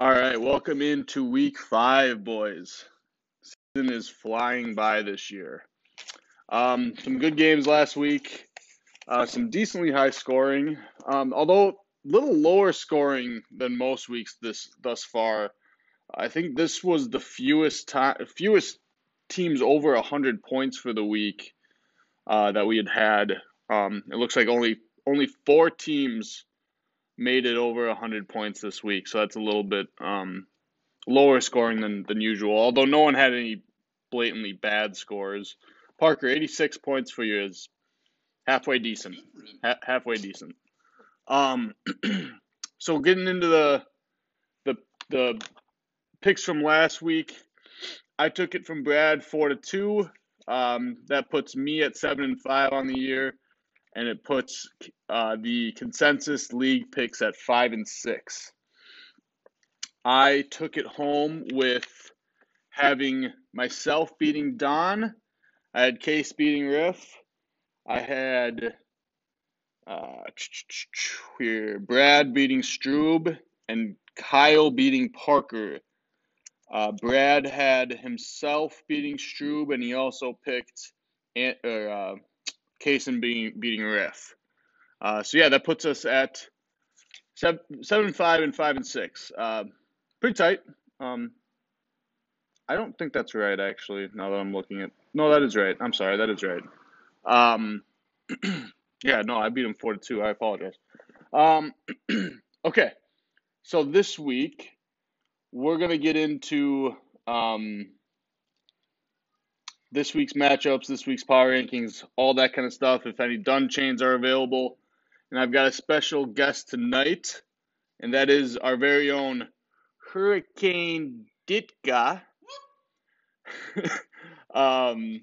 All right, welcome into week five, boys. Season is flying by this year. Um, some good games last week, uh, some decently high scoring, um, although a little lower scoring than most weeks this thus far. I think this was the fewest time, fewest teams over hundred points for the week uh, that we had had. Um, it looks like only only four teams made it over 100 points this week, so that's a little bit um, lower scoring than, than usual, although no one had any blatantly bad scores. Parker, 86 points for you is halfway decent. Ha- halfway decent. Um, so getting into the the the picks from last week, I took it from Brad four to two. Um, that puts me at seven and five on the year and it puts uh, the consensus league picks at five and six. I took it home with having myself beating Don. I had Case beating Riff. I had uh, here Brad beating Strube and Kyle beating Parker. Uh, Brad had himself beating Strube, and he also picked uh, Kaysen beating beating Riff. Uh, so yeah, that puts us at seven, seven five and five and six. Uh, pretty tight. Um, I don't think that's right actually. Now that I'm looking at, no, that is right. I'm sorry, that is right. Um, yeah, no, I beat him four to two. I apologize. Um, okay, so this week we're gonna get into um, this week's matchups, this week's power rankings, all that kind of stuff. If any done chains are available. And I've got a special guest tonight, and that is our very own Hurricane Ditka. um,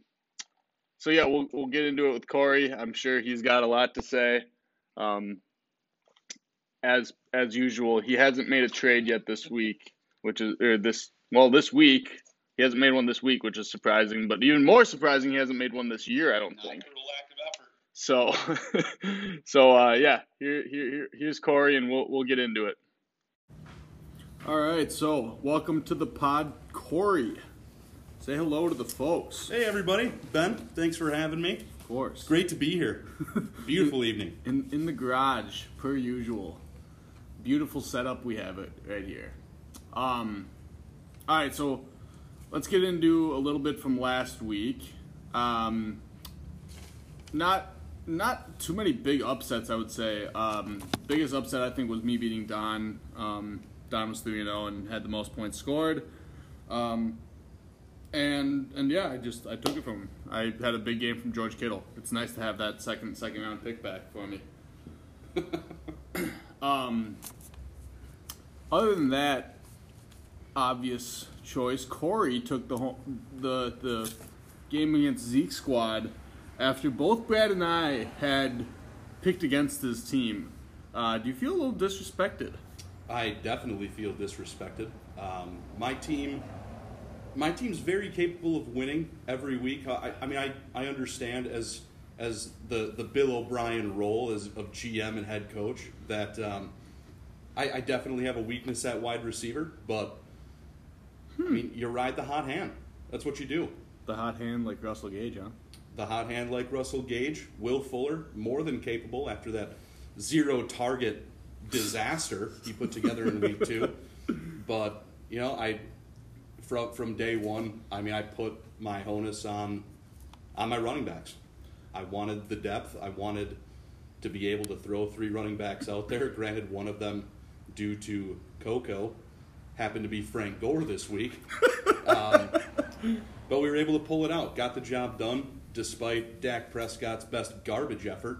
so yeah, we'll we'll get into it with Corey. I'm sure he's got a lot to say. Um, as as usual, he hasn't made a trade yet this week, which is or this well this week he hasn't made one this week, which is surprising. But even more surprising, he hasn't made one this year. I don't think. So, so uh, yeah, here, here, here, here's Corey, and we'll we'll get into it. All right, so welcome to the pod, Corey. Say hello to the folks. Hey, everybody. Ben, thanks for having me. Of course. Great to be here. Beautiful evening. In in the garage, per usual. Beautiful setup we have it right here. Um, all right, so let's get into a little bit from last week. Um, not not too many big upsets, I would say. Um, biggest upset I think was me beating Don. Um, Don was three and zero oh and had the most points scored. Um, and and yeah, I just I took it from him. I had a big game from George Kittle. It's nice to have that second second round pick back for me. um, other than that, obvious choice. Corey took the the the game against Zeke squad after both Brad and I had picked against his team. Uh, do you feel a little disrespected? I definitely feel disrespected. Um, my team, my team's very capable of winning every week. I, I mean, I, I understand as as the, the Bill O'Brien role as of GM and head coach that um, I, I definitely have a weakness at wide receiver, but Hmm. I mean, you ride the hot hand. That's what you do. The hot hand like Russell Gage, huh? The hot hand like Russell Gage. Will Fuller, more than capable after that zero target disaster he put together in week two. But, you know, I from from day one, I mean I put my onus on on my running backs. I wanted the depth. I wanted to be able to throw three running backs out there. Granted, one of them due to Coco happened to be Frank Gore this week. um, but we were able to pull it out, got the job done, despite Dak Prescott's best garbage effort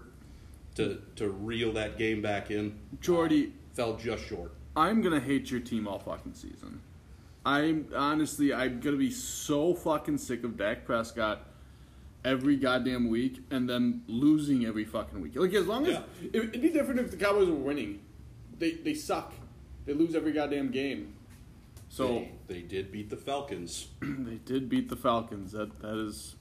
to, to reel that game back in. Jordy. Fell just short. I'm going to hate your team all fucking season. I'm honestly, I'm going to be so fucking sick of Dak Prescott every goddamn week and then losing every fucking week. Like, as long as. Yeah. It'd be different if the Cowboys were winning. They, they suck. They lose every goddamn game. So they, they did beat the Falcons. they did beat the Falcons. That that is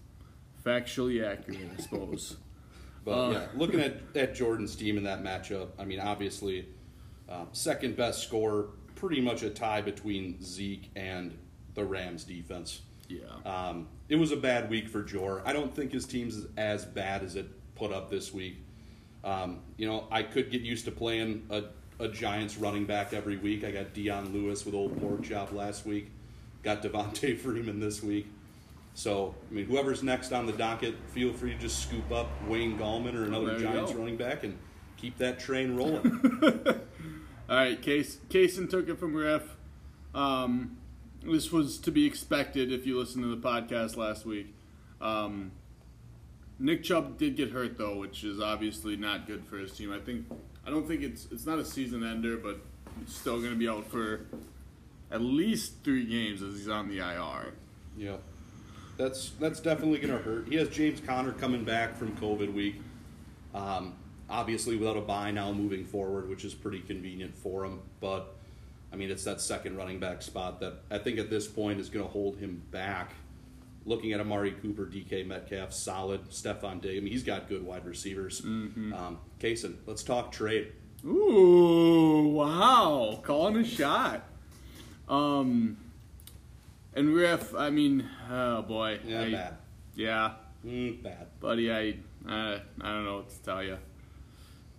factually accurate, I suppose. but uh, yeah, looking at, at Jordan's team in that matchup, I mean, obviously, um, second best score, pretty much a tie between Zeke and the Rams defense. Yeah. Um, it was a bad week for Jor. I don't think his team's as bad as it put up this week. Um, you know, I could get used to playing a, a Giants running back every week. I got Dion Lewis with old pork chop last week. Got Devonta Freeman this week. So, I mean, whoever's next on the docket, feel free to just scoop up Wayne Gallman or another There Giants go. running back and keep that train rolling. All right, Case Kaysen took it from Riff. Um, this was to be expected if you listened to the podcast last week. Um, Nick Chubb did get hurt though, which is obviously not good for his team. I think I don't think it's it's not a season ender, but he's still going to be out for at least three games as he's on the IR. Yeah, that's that's definitely going to hurt. He has James Conner coming back from COVID week, um, obviously without a buy now moving forward, which is pretty convenient for him. But I mean, it's that second running back spot that I think at this point is going to hold him back. Looking at Amari Cooper, DK Metcalf, solid. Stefon Diggs, I mean, he's got good wide receivers. Um, Kaysen, let's talk trade. Ooh, wow. Calling a shot. Um and Riff, I mean, oh boy. Yeah, I- bad. Yeah, Mm, bad. buddy, I uh, I don't know what to tell you.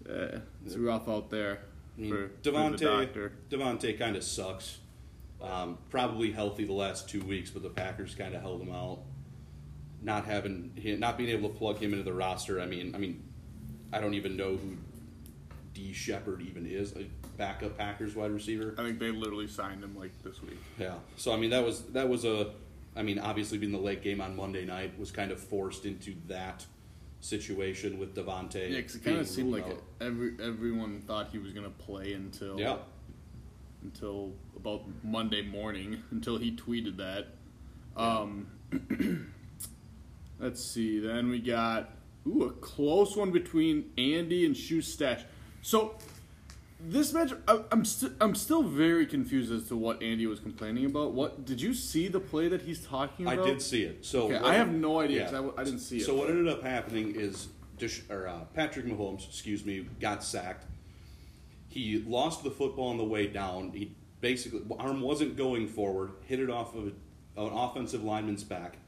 Uh, it's rough out there I mean, for, for the Davante. Davante kind of sucks. Um, probably healthy the last two weeks, but the Packers kind of held him out. Not having, not being able to plug him into the roster. I mean, I mean, I don't even know who D Shepherd even is, a backup Packers wide receiver. I think they literally signed him like this week. Yeah. So I mean, that was that was a, I mean, obviously being the late game on Monday night was kind of forced into that situation with Davante. Yeah, 'cause it kind of seemed like out. every everyone thought he was gonna play until Yeah. Until about Monday morning until he tweeted that. Um, let's see. Then we got ooh a close one between Andy and Shoe Stash. So this match, I, I'm still I'm still very confused as to what Andy was complaining about. What did you see the play that he's talking about? I did see it. So Okay, I have no idea yeah. 'cause I w- I, didn't see it. So what ended up happening is Dish, or, uh, Patrick Mahomes, excuse me, got sacked. He lost the football on the way down. He basically arm wasn't going forward, hit it off of an offensive lineman's back.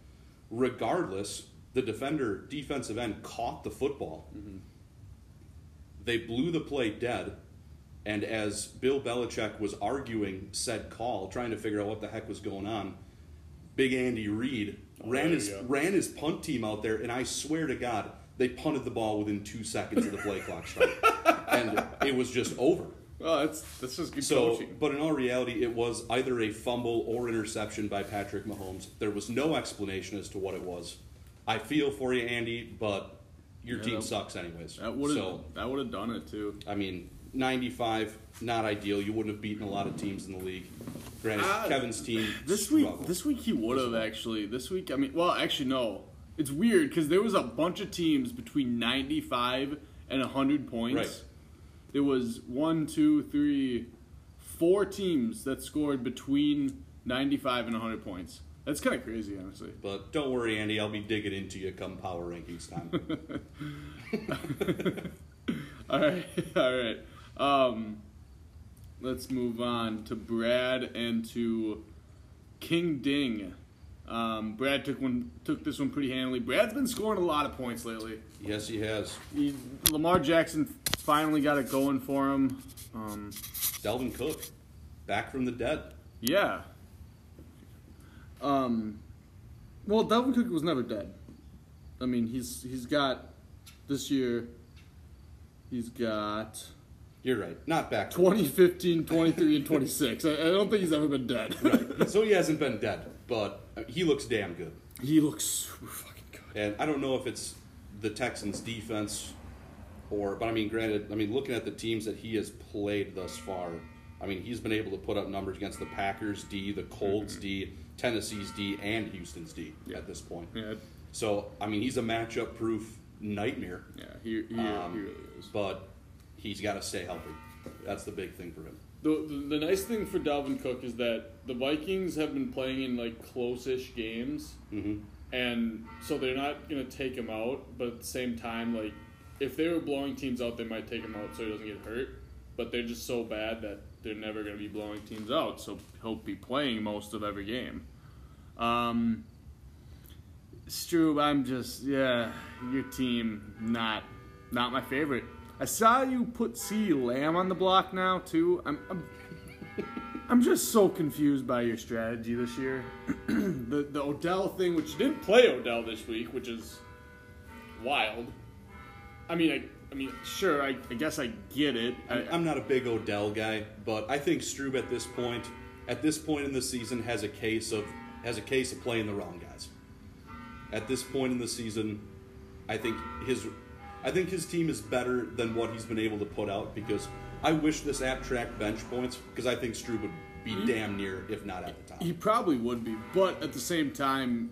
Regardless, the defender, defensive end, caught the football. Mm-hmm. They blew the play dead. And as Bill Belichick was arguing said call, trying to figure out what the heck was going on, Big Andy Reid oh, ran his go. ran his punt team out there, and I swear to God, they punted the ball within two seconds of the play clock start, and it was just over. Oh, that's that's just good So, coaching. but in all reality, it was either a fumble or interception by Patrick Mahomes. There was no explanation as to what it was. I feel for you, Andy, but your Yeah, team that- sucks anyways. That would have so, that would have done it too. I mean, 95, not ideal. You wouldn't have beaten a lot of teams in the league. Granted, Ah, Kevin's team This week, this week he would have actually. This week, I mean, well, actually no. It's weird because there was a bunch of teams between ninety-five and hundred points. Right. There was one, two, three, four teams that scored between ninety-five and hundred points. That's kind of crazy, honestly. But don't worry, Andy. I'll be digging into you come power rankings time. All right, all right. Um, let's move on to Brad and to King Ding. Um, Brad took one, took this one pretty handily. Brad's been scoring a lot of points lately. yes, he has. He, Lamar Jackson finally got it going for him. Um, Dalvin Cook, back from the dead. yeah. Um, well, Dalvin Cook was never dead. I mean, he's he's got this year. He's got You're right. Not back. 2015, 23, and 26. I, I don't think he's ever been dead. Right. so he hasn't been dead, but he looks damn good. he looks super fucking good. And I don't know if it's the Texans' defense or, but I mean, granted, I mean, looking at the teams that he has played thus far, I mean, he's been able to put up numbers against the Packers D, the Colts D, Tennessee's D, and Houston's D Yeah. at this point. Yeah, So, I mean, he's a matchup proof nightmare, yeah, he, he, Um, he really is. but he's got to stay healthy. That's the big thing for him. The, the, the nice thing for Dalvin Cook is that the Vikings have been playing in like close-ish games, hmm and so they're not gonna take him out. But at the same time, like if they were blowing teams out, they might take him out so he doesn't get hurt. But they're just so bad that they're never going to be blowing teams out, so he'll be playing most of every game. Um, Strub, I'm just yeah, your team not not my favorite. I saw you put C Lamb on the block now too. I'm I'm, I'm just so confused by your strategy this year. the the Odell thing, which you didn't play Odell this week, which is wild. I mean, I I mean, sure, I, I guess I get it. I, I'm not a big Odell guy, but I think Strub at this point, at this point in the season, has a case of has a case of playing the wrong guys. At this point in the season, I think his I think his team is better than what he's been able to put out because I wish this app tracked bench points because I think Strub would be mm-hmm. damn near, if not at the top. He probably would be, but at the same time,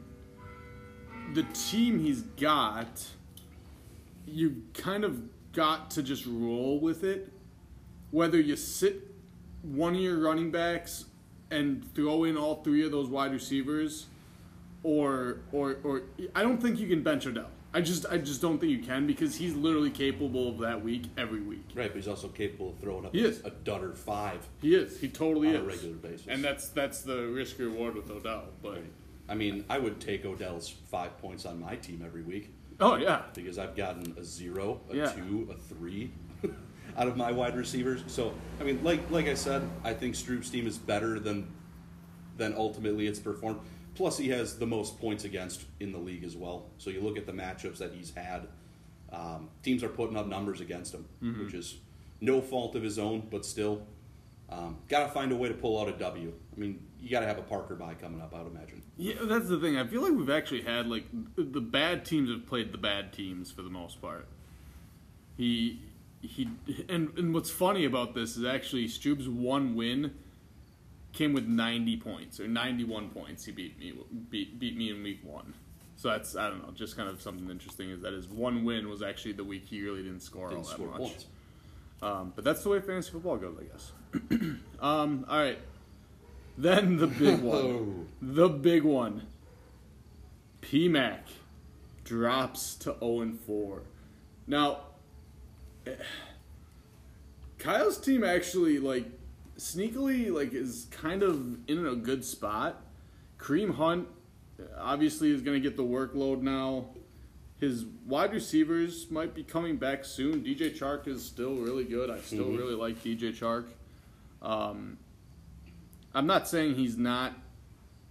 the team he's got, you kind of got to just roll with it. Whether you sit one of your running backs and throw in all three of those wide receivers, or or or I don't think you can bench Odell. I just I just don't think you can because he's literally capable of that week every week. Right, but he's also capable of throwing up He is. a dutter five. He is. He totally On is. a regular basis. And that's that's the risk reward with Odell. But I mean, I would take Odell's five points on my team every week oh yeah, because I've gotten a zero, a Yeah. two, a three out of my wide receivers. So I mean, like like I said, I think Stroop's team is better than than ultimately it's performed. Plus, he has the most points against in the league as well. So you look at the matchups that he's had. Um, teams are putting up numbers against him, which is no fault of his own, but still, um, got to find a way to pull out a W. I mean, you got to have a Parker bye coming up, I would imagine. Yeah, that's the thing. I feel like we've actually had like the bad teams have played the bad teams for the most part. He he and and what's funny about this is actually Stroob's one win came with 90 points or 91 points. He beat me beat beat me in week 1. So that's I don't know, just kind of something interesting is that his one win was actually the week he really didn't score Didn't all that score much. points. Um, but that's the way fantasy football goes, I guess. um, all right. Then the big one. Oh. The big one. PMAC drops to 0 and 4. Now, eh, Kyle's team actually like sneakily like is kind of in a good spot. Kareem Hunt obviously is going to get the workload now. His wide receivers might be coming back soon. DJ Chark is still really good. I still Mhm. really like DJ Chark. Um, I'm not saying he's not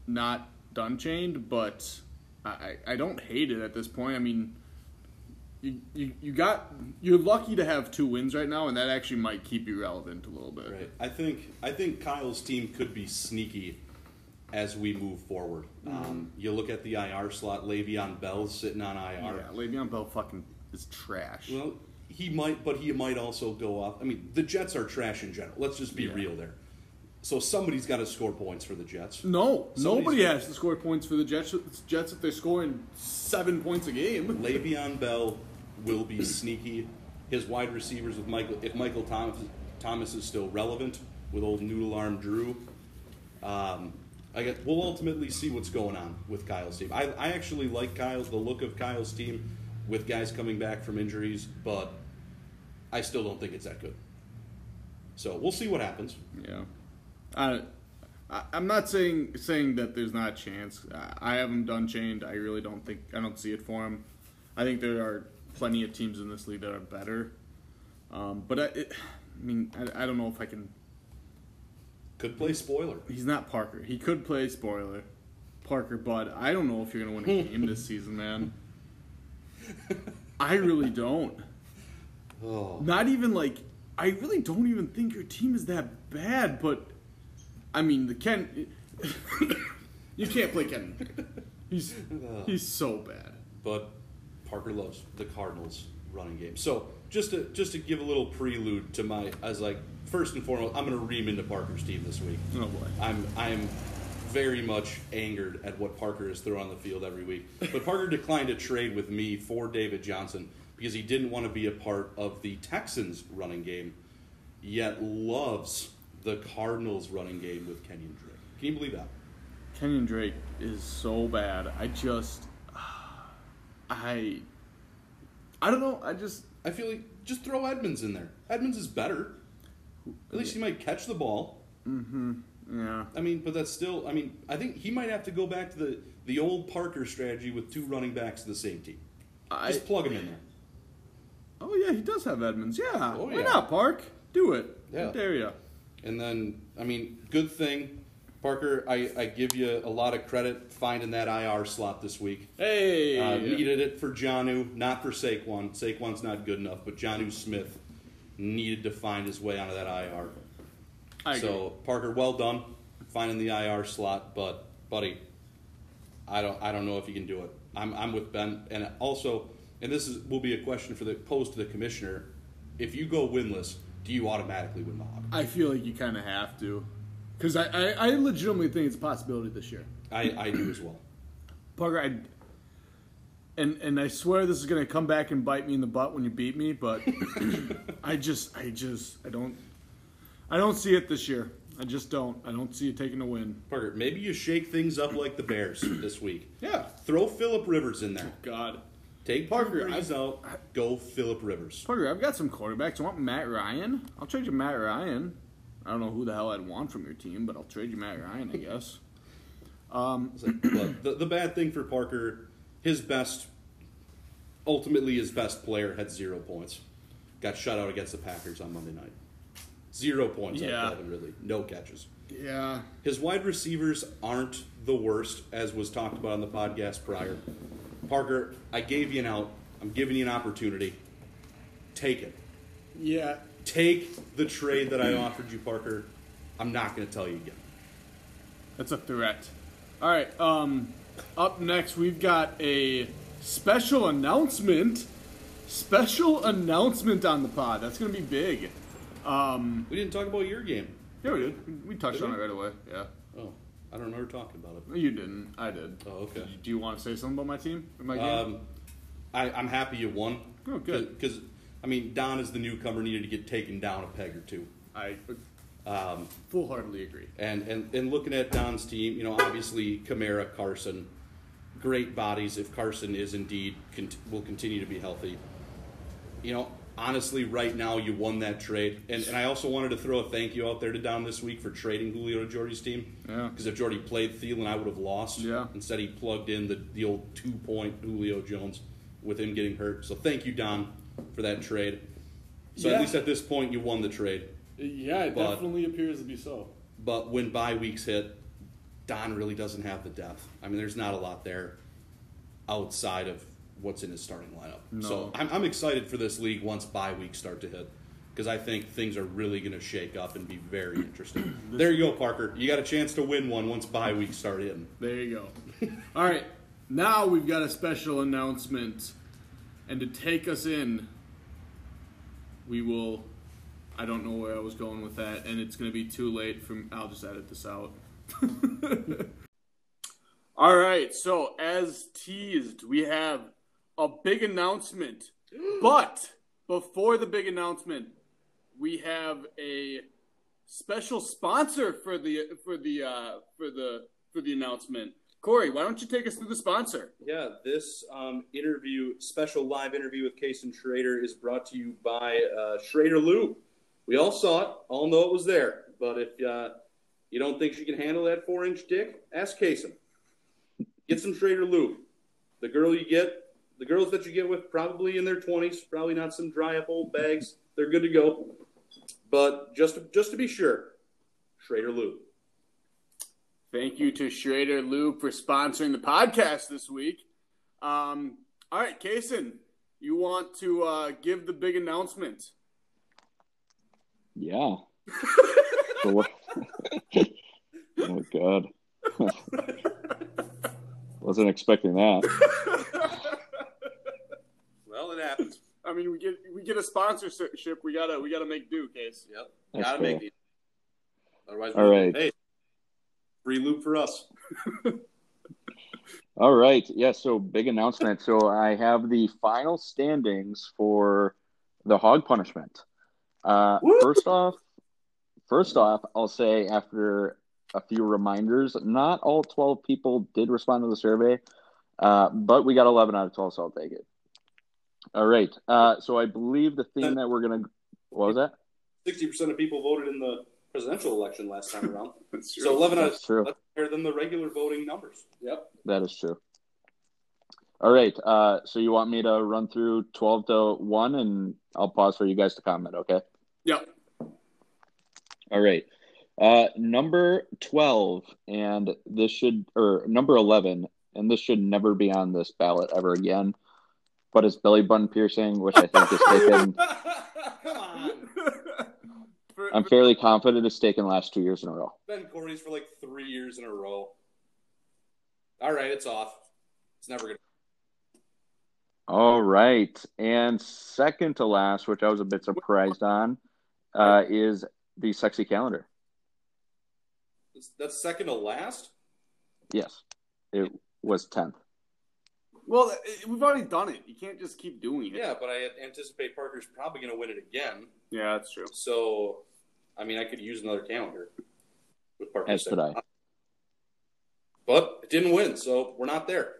not done chained, but I I don't hate it at this point. I mean, you, you you got you're lucky to have two wins right now, and that actually might keep you relevant a little bit. Right. I think I think Kyle's team could be sneaky as we move forward. Um, you look at the IR slot. Le'Veon Bell's sitting on IR. Yeah, Le'Veon Bell fucking is trash. Well, he might, but he might also go off. I mean, the Jets are trash in general. Let's just be Yeah. real there. So somebody's got to score points for the Jets. no, Somebody's- nobody has to score points for the Jets. Jets if they're scoring seven points a game. Le'Veon Bell will be sneaky. His wide receivers with Michael, if Michael Thomas, Thomas is still relevant with old noodle arm Drew, um, I guess we'll ultimately see what's going on with Kyle's team. I, I actually like Kyle's the look of Kyle's team with guys coming back from injuries, but I still don't think it's that good. So we'll see what happens. Yeah, I, I'm not saying saying that there's not a chance. I, I have him done chained. I really don't think I don't see it for him. I think there are plenty of teams in this league that are better. Um, but I, it, I mean, I, I don't know if I can. Could play spoiler. He's not Parker. He could play spoiler, Parker, but I don't know if you're gonna win a game this season, man. I really don't. Oh. Not even like I really don't even think your team is that bad, but I mean the Ken you can't play Ken. He's he's so bad. but Parker loves the Cardinals running game. So just to just to give a little prelude to my, as like first and foremost, I'm going to ream into Parker's team this week. Oh boy. I'm I'm very much angered at what Parker is throwing on the field every week. But Parker declined a trade with me for David Johnson because he didn't want to be a part of the Texans running game, yet loves the Cardinals running game with Kenyon Drake. Can you believe that? Kenyon Drake is so bad. I just I I don't know. I just I feel like just throw Edmonds in there. Edmonds is better. At least he might catch the ball. Mm-hmm. Yeah. I mean, but that's still. I mean, I think he might have to go back to the the old Parker strategy with two running backs to the same team. I, Just plug him in there. oh yeah, he does have Edmonds. Yeah. Oh, Why yeah. not, Park? Do it. Yeah. How dare you? And then, I mean, good thing, Parker. I, I give you a lot of credit finding that IR slot this week. Hey. Uh, needed it for Jonnu, not for Saquon. Saquon's not good enough, but Jonnu Smith needed to find his way onto that IR. I agree. So Parker, well done finding the IR slot, but buddy, I don't I don't know if you can do it. I'm I'm with Ben, and also, and this is will be a question for the posed to the commissioner. If you go winless, do you automatically win the? I feel like you kind of have to, because I, I, I legitimately think it's a possibility this year. I, I do as well. Parker, I, and and I swear this is gonna come back and bite me in the butt when you beat me, but I just I just I don't I don't see it this year. I just don't. I don't see it taking a win. Parker, maybe you shake things up like the Bears this week. Yeah. Throw Philip Rivers in there. Oh, God. Take Parker, Brees out. Go Philip Rivers. Parker, I've got some quarterbacks. You want Matt Ryan? I'll trade you Matt Ryan. I don't know who the hell I'd want from your team, but I'll trade you Matt Ryan, I guess. Um, like, the, the bad thing for Parker, his best, ultimately his best player had zero points. Got shut out against the Packers on Monday night. Zero points Yeah. Calvin Ridley. No catches. yeah. His wide receivers aren't the worst, as was talked about on the podcast prior. Parker, I gave you an out. I'm giving you an opportunity. Take it. Yeah. Take the trade that I offered you, Parker. I'm not going to tell you again. That's a threat. All right. Um, up next, we've got a special announcement. Special announcement on the pod. That's going to be big. Um, We didn't talk about your game. yeah, we did. We touched Did on we? it right away. Yeah. Oh, I don't remember talking about it. You didn't. I did. Oh, okay. Do you want to say something about my team? My game? Um, I, I'm happy you won. Oh, good. Because, I mean, Don is the newcomer, needed to get taken down a peg or two. I Um, full heartedly agree. and, and, and looking at Don's team, you know, obviously Kamara, Carson, great bodies if Carson is indeed, cont- will continue to be healthy. You know, honestly, right now you won that trade. And, and I also wanted to throw a thank you out there to Don this week for trading Julio to Jordy's team. Yeah. Because if Jordy played Thielen, I would have lost. Yeah. Instead, he plugged in the, the old two point Julio Jones with him getting hurt. So thank you, Don, for that trade. So Yeah. at least at this point, you won the trade. Yeah, it But- definitely appears to be so. But when bye weeks hit, Don really doesn't have the depth. I mean, there's not a lot there outside of what's in his starting lineup. No. So I'm, I'm excited for this league once bye weeks start to hit because I think things are really going to shake up and be very interesting. there you go, Parker. You got a chance to win one once bye weeks start in. There you go. All right, now we've got a special announcement, and to take us in, we will. I don't know where I was going with that, and it's going to be too late for. I'll just edit this out. All right, so as teased, we have a big announcement, but before the big announcement, we have a special sponsor for the for the uh, for the for the announcement. Corey, why don't you take us through the sponsor? Yeah, this um, interview, special live interview with Case and Schrader, is brought to you by uh, Schrader Lube. We all saw it, all know it was there. But if uh, you don't think she can handle that four-inch dick, ask Kaysen. Get some Schrader Lube. The girl you get, the girls that you get with, probably in their twenties, probably not some dry-up old bags. They're good to go. But just to, just to be sure, Schrader Lube. Thank you to Schrader Lube for sponsoring the podcast this week. Um, all right, Kason, you want to uh, give the big announcement? Yeah. So what- oh God. Wasn't expecting that. Well, it happens. I mean, we get we get a sponsorship. We gotta we gotta make do, Case. Yep. That's Gotta fair. make it. Otherwise, All we'll- right. Hey, free loop for us. All right. Yeah. So big announcement. So I have the final standings for the hog punishment. Uh, Woo! first off, first off, I'll say after a few reminders, not all 12 people did respond to the survey, uh, but we got 11 out of 12, so I'll take it. All right. Uh, so I believe the theme that we're gonna. What was that? sixty percent of people voted in the presidential election last time around. That's true. so eleven out That's true. that's higher than the regular voting numbers. Yep. That is true. All right. Uh, so you want me to run through 12 to 1 and I'll pause for you guys to comment, okay? Yep. All right. Uh, number 12, and this should, or number 11, and this should never be on this ballot ever again, but it's belly button piercing, which I think is taken, Come on. I'm fairly confident it's taken last two years in a row. Ben Corey's for like three years in a row. All right, it's off. It's never gonna. All right. And second to last, which I was a bit surprised on, uh, is the sexy calendar. That's second to last. Yes, it was 10th. Well, we've already done it. You can't just keep doing it. Yeah, but I anticipate Parker's probably gonna win it again. Yeah, that's true. So, I mean, I could use another calendar with Parker. As could I. But it didn't win, so we're not there.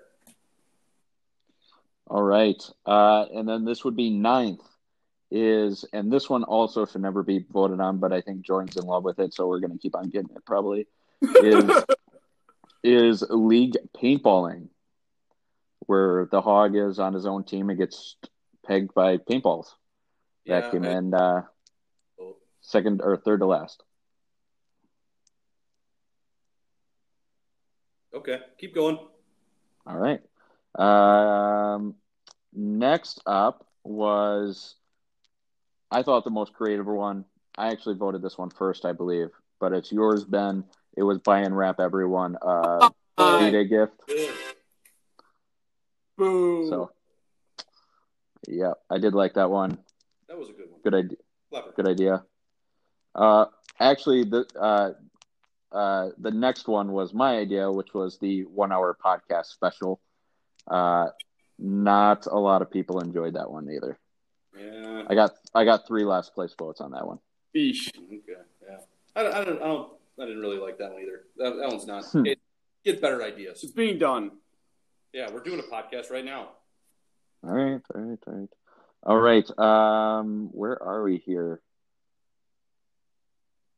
All right. Uh, and then this would be ninth is, and this one also should never be voted on, but I think Jordan's in love with it, so we're going to keep on getting it probably, is, is league paintballing, where the hog is on his own team and gets pegged by paintballs. That came I- in uh, oh, second or third to last. Okay, keep going. All right. Um, next up was, I thought the most creative one. I actually voted this one first, I believe, but it's yours, Ben. It was buy and wrap everyone uh, Uh, B-Day gift. Good. Boo. So, yeah, I did like that one. That was a good one. Good idea. Clever. Good idea. Uh, actually, the uh, uh, the next one was my idea, which was the one hour podcast special. Uh, not a lot of people enjoyed that one either. Yeah. I got I got three last place votes on that one. Eesh. Okay. Yeah. I don't. I don't. I, don't, I didn't really like that one either. That, that one's not. Hmm. Get, get better ideas. It's being done. Yeah, we're doing a podcast right now. All right, all right, all right, all right. Um, where are we here?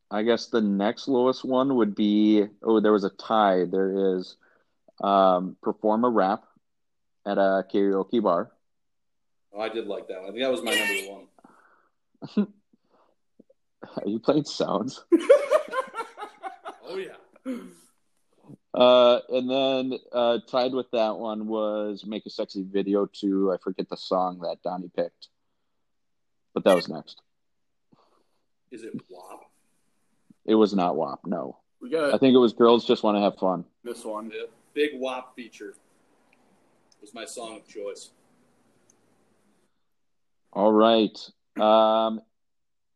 I guess the next lowest one would be oh, there was a tie. There is um, perform a rap at a karaoke bar. Oh, I did like that one. I think that was my number one. Are you playing sounds? Oh yeah. Uh, and then uh, tied with that one was make a sexy video to I forget the song that Donnie picked, but that was next. Is it WAP? It was not WAP. No, we I think it was girls just want to have fun. this one. The big WAP feature was my song of choice. All right, um,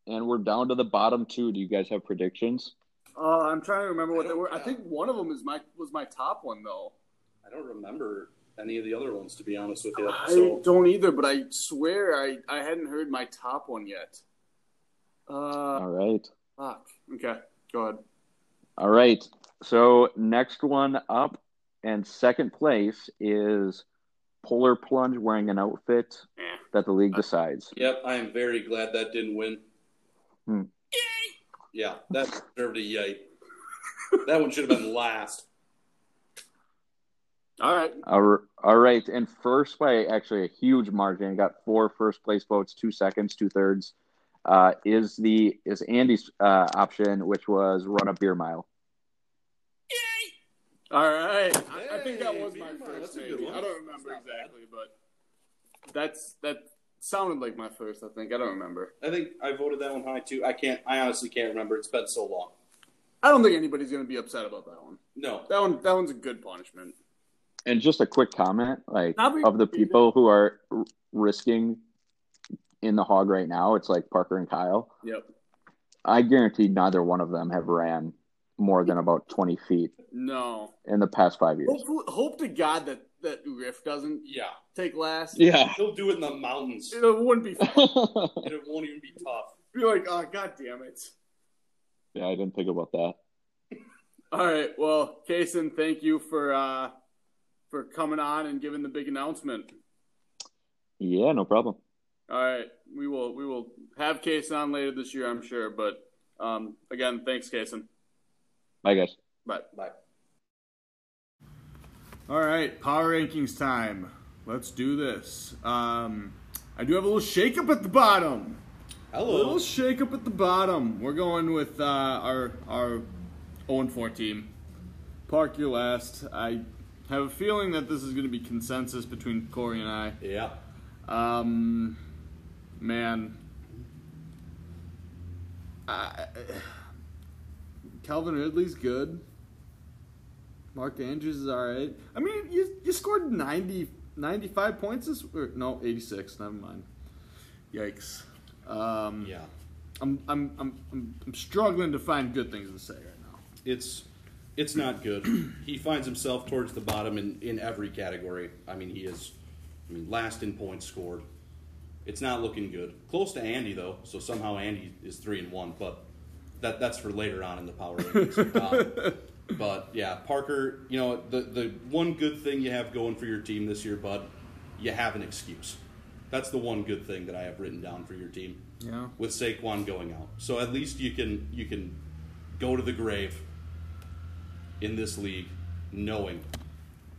and we're down to the bottom two. Do you guys have predictions? Uh, I'm trying to remember what they don't- were. I think one of them is my was my top one though. I don't remember any of the other ones to be honest with you. I So don't either, but I swear I I hadn't heard my top one yet. Uh, All right, fuck. Okay, go ahead. all right. So next one up and second place is polar plunge wearing an outfit Eh. that the league decides. Yep, I am very glad that didn't win. Hmm. Yeah, that deserved a yay. that one should have been last. All right. All all right, and first by actually a huge margin, got four first place votes, two seconds, two thirds. Uh, is the is Andy's uh, option, which was run a beer mile. Yay! All right. I, I think that was my first. that's a good maybe. one. I don't remember not bad. exactly, but that's that sounded like my first. I think I don't remember. I think I voted that one high too. I can't. I honestly can't remember. It's been so long. I don't think anybody's gonna be upset about that one. No. That one. That one's a good punishment. And just a quick comment, like Not very- of the people who are r- risking in the hog right now, it's like Parker and Kyle. Yep. I guarantee neither one of them have ran more than about twenty feet No. in the past five years. Hope, hope to God that that Riff doesn't Yeah. take last. Yeah. He'll do it in the mountains. It wouldn't be fun. and it won't even be tough. be like, oh god damn it. yeah, I didn't think about that. All right. Well, Kason, thank you for uh for coming on and giving the big announcement. Yeah, no problem. All right. we will we will have Kason on later this year, I'm sure. But um, again, thanks, Kason. Bye, guys. Bye. Bye. All right, power rankings time. Let's do this. Um, I do have a little shakeup at the bottom. Hello. A little shakeup at the bottom. We're going with uh, our our 0 4 team. Park your last. I have a feeling that this is going to be consensus between Corey and I. Yeah. Um, man, I, Calvin Ridley's good. Mark Andrews is all right. I mean, you you scored 90, 95 points this or no, 86, never mind. Yikes. Um, Yeah. I'm, I'm, I'm, I'm, I'm struggling to find good things to say right now. It's it's not good. he finds himself towards the bottom in, in every category. I mean, he is I mean, last in points scored. It's not looking good. Close to Andy though, so somehow Andy is three and one, but that that's for later on in the power rankings. um, but yeah, Parker, you know, the the one good thing you have going for your team this year, bud, you have an excuse. That's the one good thing that I have written down for your team Yeah. with Saquon going out. So at least you can you can go to the grave in this league knowing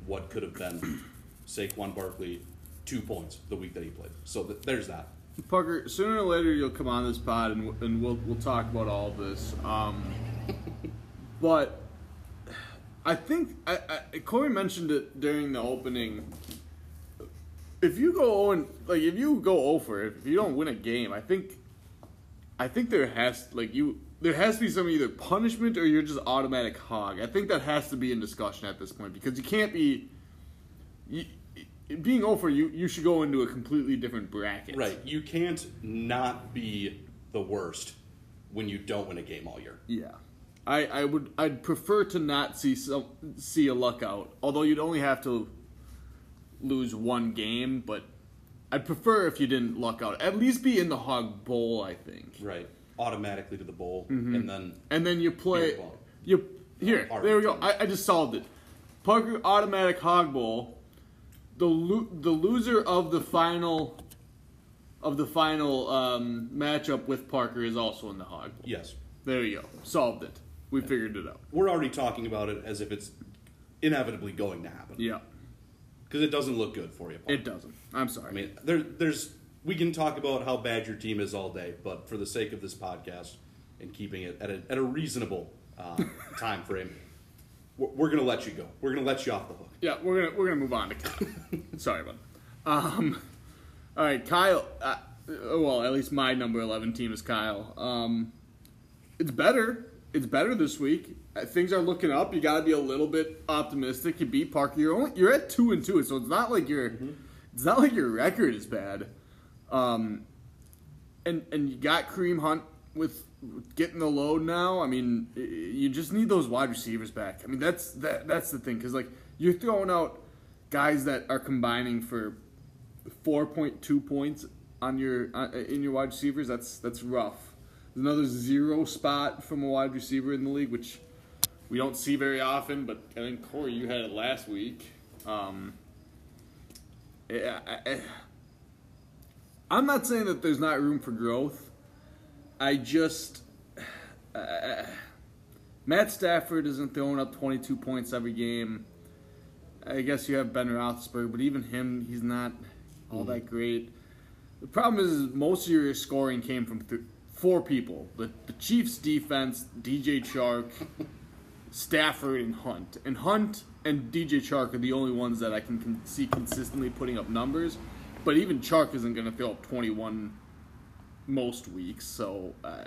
what could have been Saquon Barkley two points the week that he played. So th- there's that. Parker, sooner or later you'll come on this pod and, and we'll we'll talk about all of this. Um, but I think I, I, Corey mentioned it during the opening. If you go oh and like if you go oh over if you don't win a game, I think I think there has like you there has to be some either punishment or you're just automatic hog. I think that has to be in discussion at this point because you can't be. You, being oh over, you you should go into a completely different bracket. Right. You can't not be the worst when you don't win a game all year. Yeah. I, I would I'd prefer to not see some see a luck out. Although you'd only have to lose one game, but I'd prefer if you didn't luck out. At least be in the hog bowl, I think. Right. Automatically to the bowl and then And then you play you here. Hard. There we go. I, I just solved it. Parker automatic hog bowl. The lo- the loser of the final of the final um, matchup with Parker is also in the hog bowl. yes. There you go. Solved it. We figured it out. We're already talking about it as if it's inevitably going to happen. Yeah. Because it doesn't look good for you. Paul. It doesn't. I'm sorry. I mean, there, there's we can talk about how bad your team is all day, but for the sake of this podcast and keeping it at a, at a reasonable uh, time frame, we're, we're going to let you go. We're going to let you off the hook. yeah, we're gonna we're gonna move on to Kyle. sorry, bud. Um, all right, Kyle. Uh, well, at least my number eleven team is Kyle. Um, it's better. It's better this week. Uh, Things are looking up. You got to be a little bit optimistic. You beat Parker. You're only you're at two and two, so it's not like your it's not like your record is bad. Um, and and you got Kareem Hunt with, with getting the load now. I mean, you just need those wide receivers back. I mean, that's that that's the thing because like you're throwing out guys that are combining for four point two points on your uh, in your wide receivers. That's that's rough. There's another zero spot from a wide receiver in the league, which we don't see very often. But I think Corey, you had it last week. Um, yeah, I, I, I'm not saying that there's not room for growth. I just uh, Matt Stafford isn't throwing up 22 points every game. I guess you have Ben Roethlisberger, but even him, he's not all that great. The problem is, is most of your scoring came from th- four people: the, the Chiefs' defense, DJ Chark, Stafford, and Hunt. And Hunt and DJ Chark are the only ones that I can con- see consistently putting up numbers. But even Chark isn't going to throw up 21 most weeks, so uh,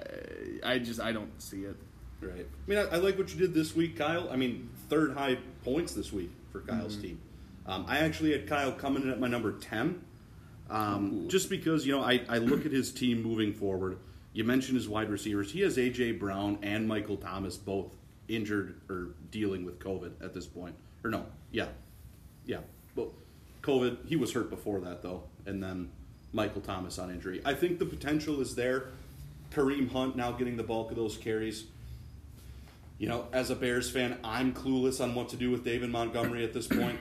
I just I don't see it. Right. I mean, I, I like what you did this week, Kyle. I mean, third high points this week for Mm-hmm. Kyle's team. Um, I actually had Kyle coming in at my number 10. Um, just because, you know, I, I look at his team moving forward. You mentioned his wide receivers. He has A.J. Brown and Michael Thomas both injured or dealing with COVID at this point. Or no, yeah. Yeah. Well, COVID, he was hurt before that, though. And then Michael Thomas on injury. I think the potential is there. Kareem Hunt now getting the bulk of those carries you know, as a Bears fan, I'm clueless on what to do with David Montgomery at this point.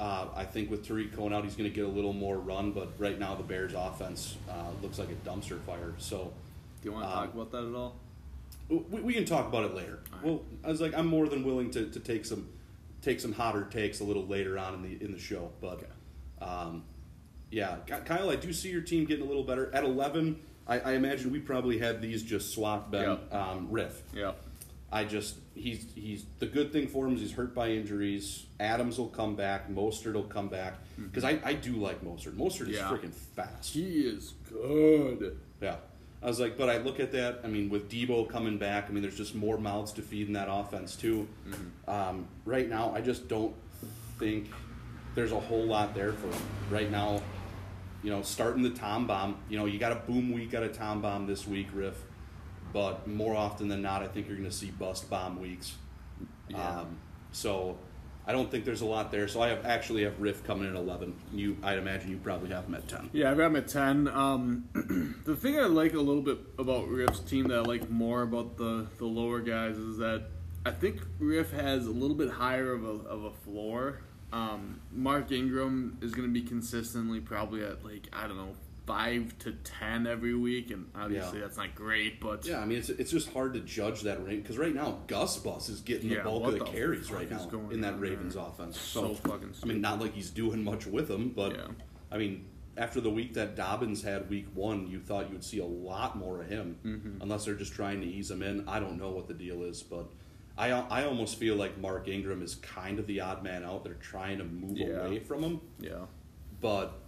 Uh, I think with Tarik Cohen out, he's going to get a little more run, but right now the Bears' offense uh, looks like a dumpster fire. So Do you want to Um, talk about that at all? we, we can talk about it later. Well, I was like, I'm more than willing to, to take some take some hotter takes a little later on in the in the show. But um, yeah, Kyle, I do see your team getting a little better at 11. I, I imagine we probably had these just swapped Ben Yep. um, riff. Yeah. I just he's he's the good thing for him is he's hurt by injuries. Adams will come back. Mostert will come back because I, I do like Mostert. Mostert is Yeah. freaking fast. He is good. Yeah. I was like, but I look at that. I mean, with Deebo coming back, I mean, there's just more mouths to feed in that offense too. Um, right now, I just don't think there's a whole lot there for him right now. You know, starting the Tom bomb. You know, you got a boom week, got a Tom bomb this week, Riff. But more often than not, I think you're going to see bust bomb weeks. Yeah. Um, so I don't think there's a lot there. So I have actually have Riff coming in at 11. You, I'd imagine you probably have him at 10. Yeah, I've got him at 10. Um, the thing I like a little bit about Riff's team that I like more about the, the lower guys is that I think Riff has a little bit higher of a, of a floor. Um, Mark Ingram is going to be consistently probably at, like, I don't know, 5 to 10 every week. And obviously Yeah. that's not great, but. Yeah, I mean it's it's just hard to judge that range because right now Gus Bus is getting the Yeah, bulk of the, the carries right now in that Ravens there? offense. So fucking I mean, not like he's doing much with them, but Yeah. I mean, after the week that Dobbins had week one, you thought you would see a lot more of him, Mm-hmm. unless they're just trying to ease him in. I don't know what the deal is, but. I, I almost feel like Mark Ingram is kind of the odd man out. They're trying to move Yeah. away from him, Yeah. but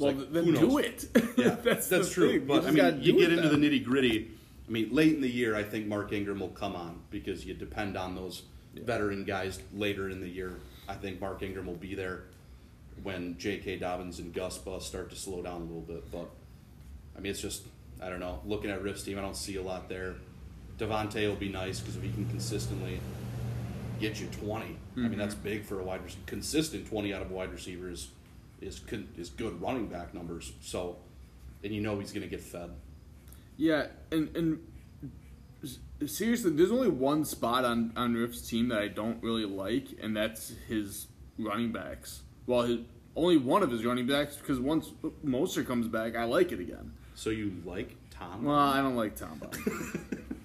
Well, like, then who do it. Yeah, that's that's, true. thing. But I mean, you get into the nitty gritty. I mean, late in the year, I think Mark Ingram will come on because you depend on those veteran guys later in the year. I think Mark Ingram will be there when J.K. Dobbins and Gus Bus start to slow down a little bit. But I mean, it's just I don't know. Looking at Riff's team, I don't see a lot there. Davante will be nice because if he can consistently get you 20, I mean mm-hmm. that's big for a wide receiver. Consistent 20 out of a wide receiver is is con- is good running back numbers. So, and you know he's going to get fed. Yeah, and and seriously, there's only one spot on on Riff's team that I don't really like, and that's his running backs. Well, his, only one of his running backs because once Mostert comes back, I like it again. So you like Tom? Well, I don't like Tom.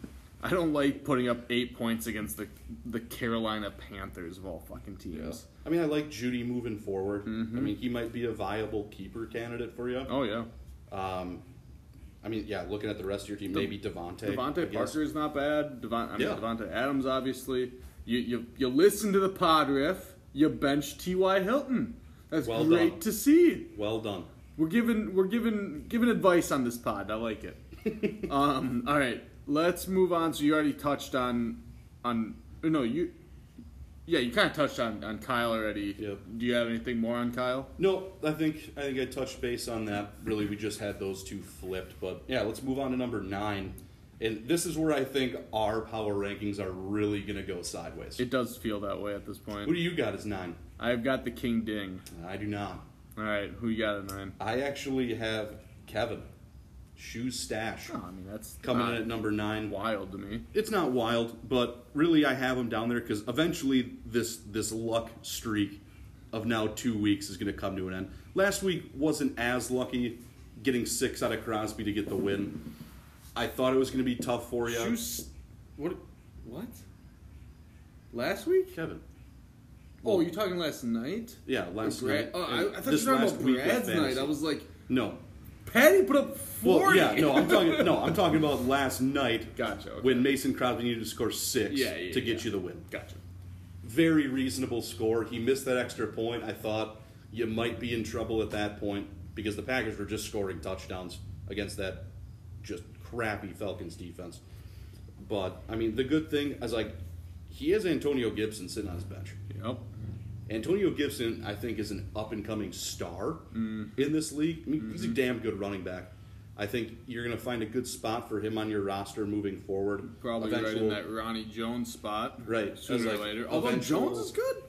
I don't like putting up eight points against the the Carolina Panthers of all fucking Yeah. teams. I mean, I like Jeudy moving forward. I mean, he might be a viable keeper candidate for you. Oh yeah, Um, I mean, yeah, looking at the rest of your team, maybe Davante. I Davante guess. Parker is not bad. Devon, I mean, Yeah. Davante Adams, obviously. You, you you listen to the pod riff. You bench T.Y. Hilton. That's Well great done. to see. Well done. We're giving we're giving giving advice on this pod. I like it. um, all right, let's move on. So you already touched on on oh, no you. Yeah, you kind of touched on, on Kyle already. Yep. Do you have anything more on Kyle? No, I think I think I touched base on that. Really, we just had those two flipped. But yeah, let's move on to number nine. And this is where I think our power rankings are really going to go sideways. It does feel that way at this point. Who do you got as nine? I've got the King Ding. I do not. All right, who you got at nine? I actually have Kevin. Shoes stash. Oh, I mean that's Coming in at number nine. wild to me. It's not wild, but really I have him down there because eventually this this luck streak of now two weeks is going to come to an end. Last week wasn't as lucky, getting six out of Crosby to get the win. I thought it was going to be tough for you, Shoes. What? What? Last week? Kevin. Oh, you talking last night? Yeah, last Brad, night. oh, I, I thought This you were talking about Brad's night. I was like, no. Patty put up forty. Well, yeah, no, I'm talking. No, I'm talking about last night. Gotcha, okay. When Mason Crosby needed to score six Yeah, yeah, to get yeah. you the win. gotcha. very reasonable score. He missed that extra point. I thought you might be in trouble at that point because the Packers were just scoring touchdowns against that just crappy Falcons defense. But I mean, the good thing is like he has Antonio Gibson sitting on his bench. Yep. Antonio Gibson, I think, is an up and coming star mm. in this league. I mean, he's a mm-hmm. damn good running back. I think you're going to find a good spot for him on your roster moving forward. Probably right in that Ronnie Jones spot. Right. Sooner As or like later. Although eventual- Jones is good.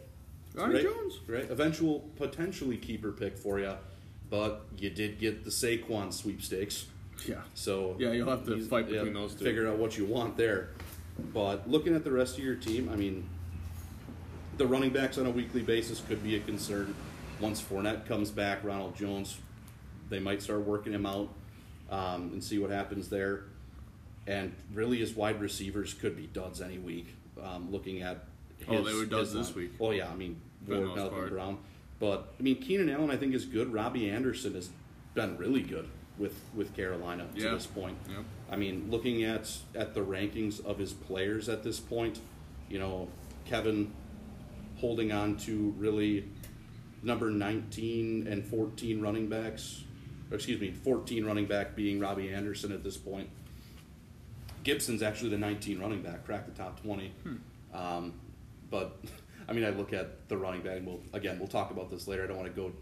Ronnie right? Jones. Right. Eventual potentially keeper pick for you, but you did get the Saquon sweepstakes. Yeah. So Yeah, you'll have to fight between those two. Figure out what you want there. But looking at the rest of your team, I mean, the running backs on a weekly basis could be a concern. Once Fournette comes back, Ronald Jones, they might start working him out um, and see what happens there. And really, his wide receivers could be duds any week. Um, looking at his, Oh, they were duds this week. Oh yeah, I mean, Ward, Malcolm. Brown. But I mean, Keenan Allen, I think is good. Robbie Anderson has been really good with with Carolina to this point. Yep. I mean, looking at at the rankings of his players at this point, you know, Kevin holding on to really number 19 and 14 running backs. Or excuse me, 14 running back being Robbie Anderson at this point. Gibson's actually the 19 running back, cracked the top 20. Um, but I mean, I look at the running back, and we'll again we'll talk about this later. I don't want to go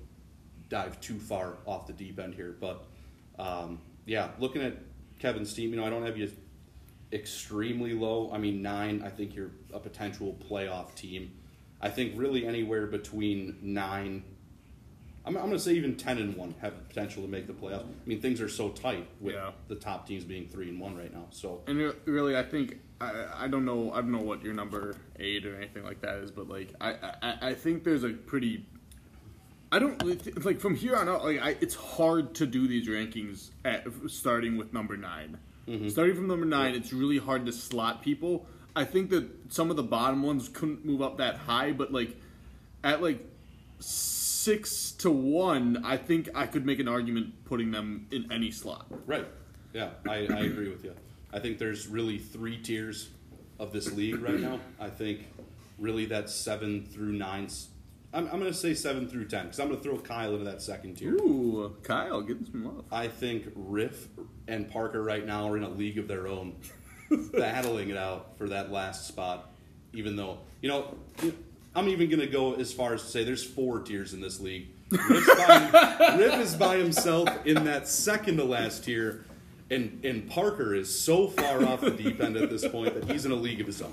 dive too far off the deep end here, but um, yeah, looking at Kevin's team, you know, I don't have you extremely low. I mean, nine. I think you're a potential playoff team. I think really anywhere between nine. I'm, I'm going to say even ten and one have the potential to make the playoffs. I mean, things are so tight with Yeah. the top teams being three and one right now. So And re- really, I think I, I don't know I don't know what your number eight or anything like that is, but like I, I, I think there's a pretty I don't like from here on out like I, it's hard to do these rankings at starting with number 9 mm-hmm. Starting from number nine, it's really hard to slot people. I think that some of the bottom ones couldn't move up that high, but like at like six to one, I think I could make an argument putting them in any slot. Right. Yeah, I, I agree with you. I think there's really three tiers of this league right now. I think really that's seven through nine. I'm, I'm going to say seven through ten because I'm going to throw Kyle into that second tier. Ooh, Kyle, getting some love. I think Riff and Parker right now are in a league of their own, battling it out for that last spot. Even though, you know, I'm even going to go as far as to say there's four tiers in this league. Riff is by himself in that second to last tier, and, and Parker is so far off the deep end at this point that he's in a league of his own.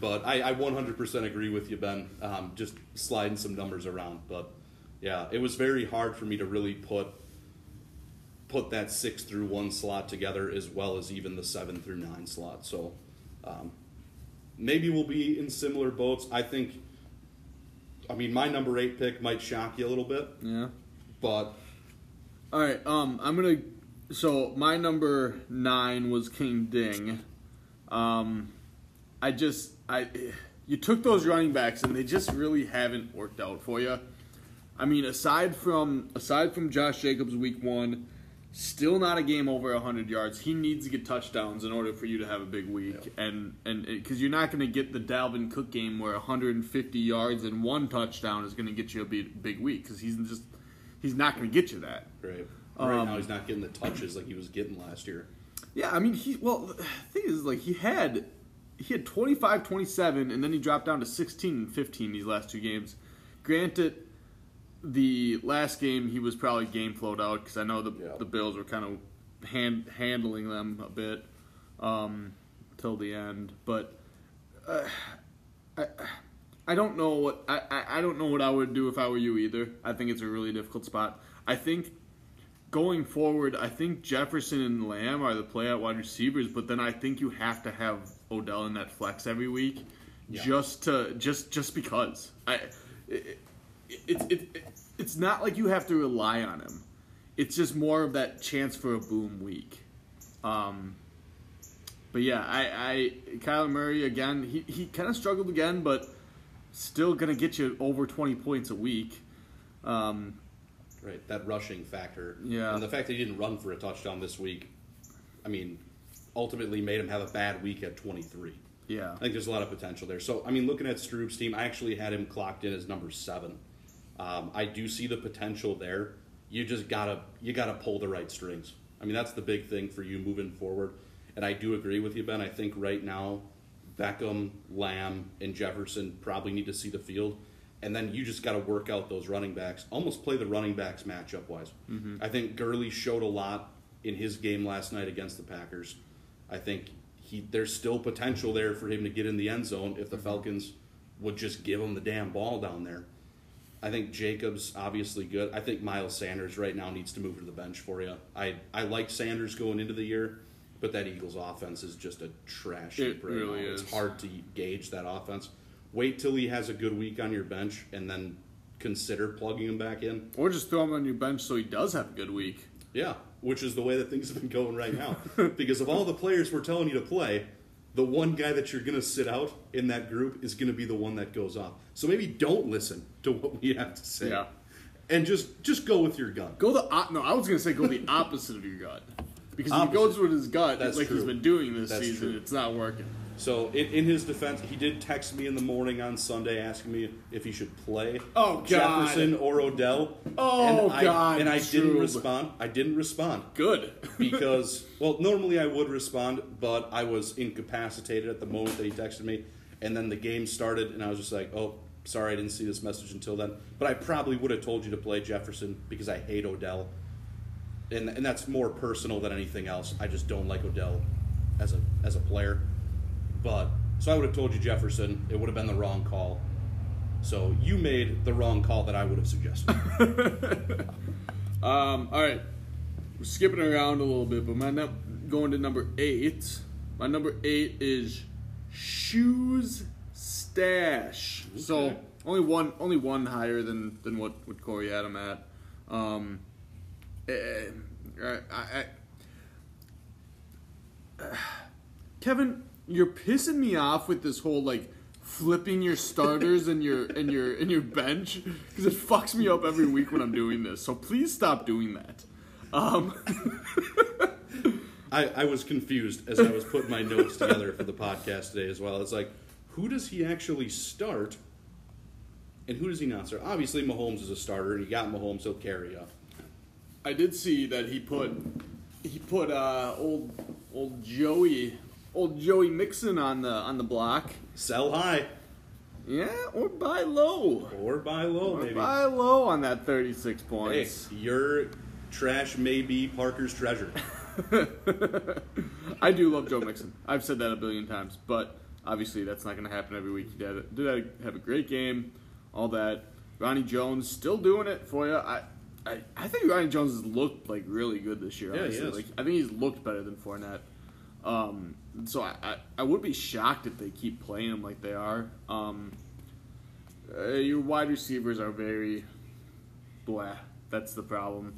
But I, I 100% agree with you, Ben. Um, just sliding some numbers around. But yeah, it was very hard for me to really put put that six through one slot together as well as even the seven through nine slot. So um, maybe we'll be in similar boats. I think. I mean, my number eight pick might shock you a little bit, Yeah. but All right. Um, I'm gonna. So my number nine was King Ding. Um, I just I you took those running backs and they just really haven't worked out for you. I mean, aside from aside from Josh Jacobs week one, still not a game over hundred yards. He needs to get touchdowns in order for you to have a big week, and and because you're not going to get the Dalvin Cook game where 150 yards and one touchdown is going to get you a big, big week because he's just he's not going to get you that. right, right Um, now he's not getting the touches like he was getting last year. Yeah, I mean, he well, the thing is, like, he had he had 25, 27, and then he dropped down to 16 and 15 these last two games. Granted, the last game he was probably game flowed out because I know the Yeah. the Bills were kind of hand handling them a bit um, till the end, but uh, I I don't know what I, I I don't know what I would do if I were you either. I think it's a really difficult spot. I think going forward, I think Jefferson and Lamb are the play out wide receivers, but then I think you have to have Odell in that flex every week, Yeah. just to just just because. I it, it, it, it, it's not like you have to rely on him. It's just more of that chance for a boom week. Um, but yeah, I, I Kyler Murray again. He he kind of struggled again, but still gonna get you over twenty points a week. Um, Right, that rushing factor. Yeah. And the fact that he didn't run for a touchdown this week, I mean, ultimately made him have a bad week at 23. yeah. I think there's a lot of potential there. So, I mean, looking at Stroop's team, I actually had him clocked in as number seven. Um, I do see the potential there. You just gotta you gotta pull the right strings. I mean, that's the big thing for you moving forward. And I do agree with you, Ben. I think right now, Beckham, Lamb, and Jefferson probably need to see the field. And then you just got to work out those running backs. Almost play the running backs matchup wise. I think Gurley showed a lot in his game last night against the Packers. I think he there's still potential there for him to get in the end zone if the Falcons would just give him the damn ball down there. I think Jacobs obviously good. I think Miles Sanders right now needs to move to the bench for you. I I like Sanders going into the year, but that Eagles offense is just a trash It heap right really now. is. It's hard to gauge that offense. Wait till he has a good week on your bench, and then consider plugging him back in. Or just throw him on your bench so he does have a good week. Yeah, which is the way that things have been going right now. because of all the players we're telling you to play, the one guy that you're going to sit out in that group is going to be the one that goes off. So maybe don't listen to what we have to say. Yeah. And just just go with your gut. Go the op- no. I was gonna say go the opposite of your gut because if he Opposite. goes with his gut That's like he's true. been doing this That's season. true. It's not working. So in, in his defense, he did text me in the morning on Sunday asking me if he should play Oh, Jefferson or Odell. Oh, and I, God, And I didn't respond. I didn't respond. Good. because well normally i would respond but i was incapacitated at the moment that he texted me and then the game started and i was just like oh sorry i didn't see this message until then but i probably would have told you to play jefferson because i hate odell and, and that's more personal than anything else i just don't like odell as a as a player but so i would have told you jefferson it would have been the wrong call so you made the wrong call that i would have suggested Um, all right, we're skipping around a little bit, but my num- going to number eight. My number eight is shoes stash. So only one, only one higher than than what what Corey had him at. Um, eh, I, I, I, Kevin, you're pissing me off with this whole like flipping your starters and your and your and your bench because it fucks me up every week when I'm doing this. So please stop doing that. Um, I, I was confused as I was putting my notes together for the podcast today as well. It's like, who does he actually start, and who does he not start? Obviously, Mahomes is a starter, and you got Mahomes, he'll carry you. I did see that he put he put uh, old old Joey old Joey Mixon on the on the block. Sell high Yeah, or buy low. or buy low, Or maybe. buy low on that 36 Hey, points. your trash may be Parker's treasure. I do love Joe Mixon. I've said that a billion times, but obviously that's not going to happen every week. He did, did have a great game, all that. Ronnie Jones still doing it for you. I, I, I think Ronnie Jones has looked like really good this year. Yeah, he is. Like I think he's looked better than Fournette. Um, so I, I, I would be shocked if they keep playing him like they are. Um, uh, your wide receivers are very blah. That's the problem.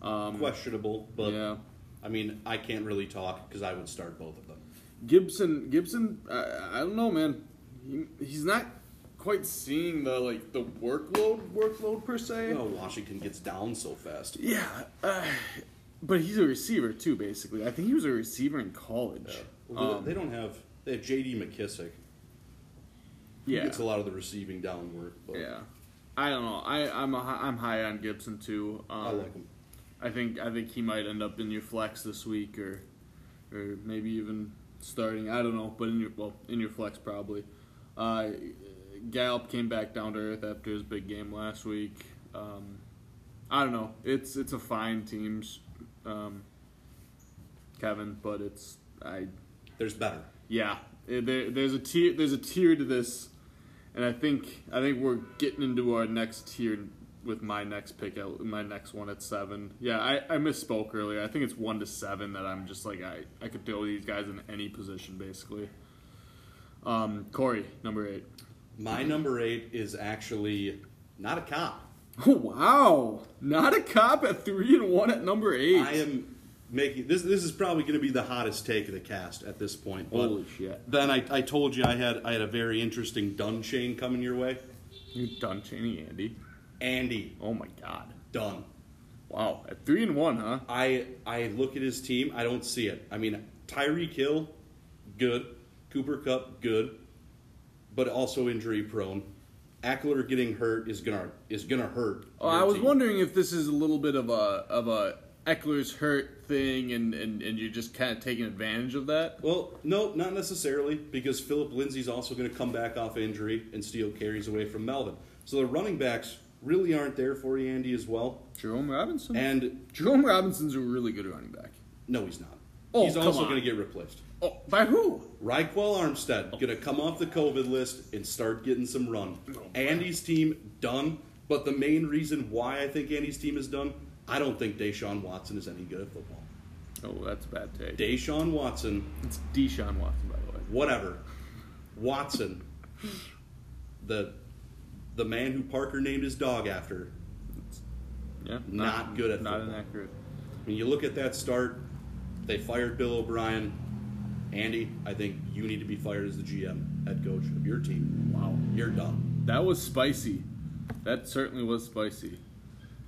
Um, Questionable, but yeah. I mean, I can't really talk because I would start both of them. Gibson, Gibson, I, I don't know, man. He, he's not quite seeing the like the workload, workload per se. Well, Washington gets down so fast. Yeah, uh, but he's a receiver too. Basically, I think he was a receiver in college. Well, Um, they don't have they have J.D. McKissic. He yeah, gets a lot of the receiving down work. But yeah. I don't know. I I'm a, I'm high on Gibson too. Um, I like him. I think I think he might end up in your flex this week, or or maybe even starting. I don't know, but in your well in your flex probably. Uh, Gallup came back down to earth after his big game last week. Um, I don't know. It's it's a fine teams, um, Kevin, but it's I There's better. yeah. There, there's a tier there's a tier to this, and I think I think we're getting into our next tier with my next pick my next one at seven. Yeah, I, I misspoke earlier. I think it's one to seven that I'm just like I I could throw these guys in any position basically. Um, Corey, number eight. My number eight is actually not a cop. Oh wow! Not a cop at three and one at number eight. I am making this. This is probably going to be the hottest take of the cast at this point. But Holy shit! Then I, I told you I had I had a very interesting done chain coming your way. You done Cheney Andy? Andy Oh my god! done. Wow, at three and one, huh? I I look at his team. I don't see it. I mean, Tyreek Hill, good. Cooper Kupp, good, but also injury prone. Ekeler getting hurt is gonna is gonna hurt. Oh, I was team. wondering if this is a little bit of a of a Ekeler's hurt thing, and, and, and you're just kind of taking advantage of that. Well, no, not necessarily, because Phillip Lindsay's also going to come back off injury and steal carries away from Melvin. So the running backs really aren't there for you, Andy, as well. Jerome Robinson. And Jerome Robinson's a really good running back. no, he's not. Oh, he's also going to get replaced. Oh, by who? Ryquell Armstead going to come off the COVID list and start getting some run. Oh, Andy's team done, but the main reason why I think Andy's team is done, I don't think Deshaun Watson is any good at football. Oh, that's a bad take. Deshaun Watson It's Deshaun Watson, by the way. whatever. Watson the the man who Parker named his dog after. Yeah, Not good at not football. inaccurate. When you look at that start, they fired Bill O'Brien. Andy, I think you need to be fired as the GM, head coach of your team. Wow, You're done. that was spicy. That certainly was spicy.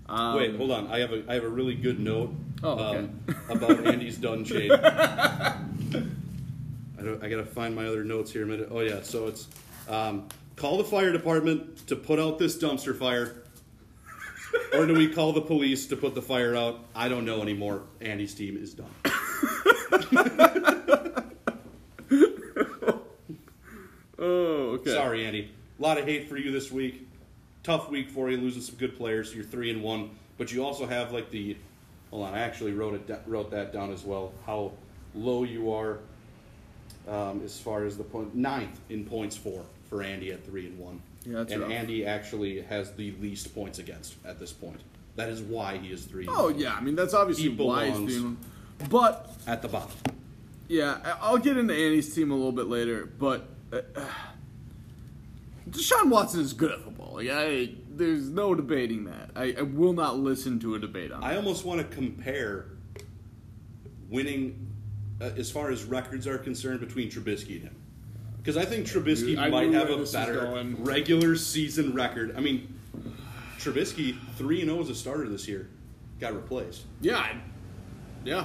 Um, Wait, hold on. I have a I have a really good note Oh, okay. um, about Andy's done chain. I don't, I gotta find my other notes here a minute. Oh yeah, so it's um, call the fire department to put out this dumpster fire, or do we call the police to put the fire out? I don't know anymore. Andy's team is done. Oh, okay. Sorry, Andy. A lot of hate for you this week. Tough week for you, losing some good players. You're three and one, but you also have like the. Hold on, I actually wrote it wrote that down as well. How low you are um, as far as the point ninth in points for for Andy at three and one. Yeah, that's and rough. Andy actually has the least points against at this point. That is why he is three. Oh yeah, I mean that's obviously why he's. But at the bottom. yeah, I'll get into Andy's team a little bit later. But uh, Deshaun Watson is good at football. Like, I, there's no debating that. I, I will not listen to a debate on. It. I that. almost want to compare winning uh, as far as records are concerned between Trubisky and him. Because I think Trubisky I might have a better regular season record. I mean, Trubisky, 3 and 0 as a starter this year, got replaced. Yeah, I, yeah,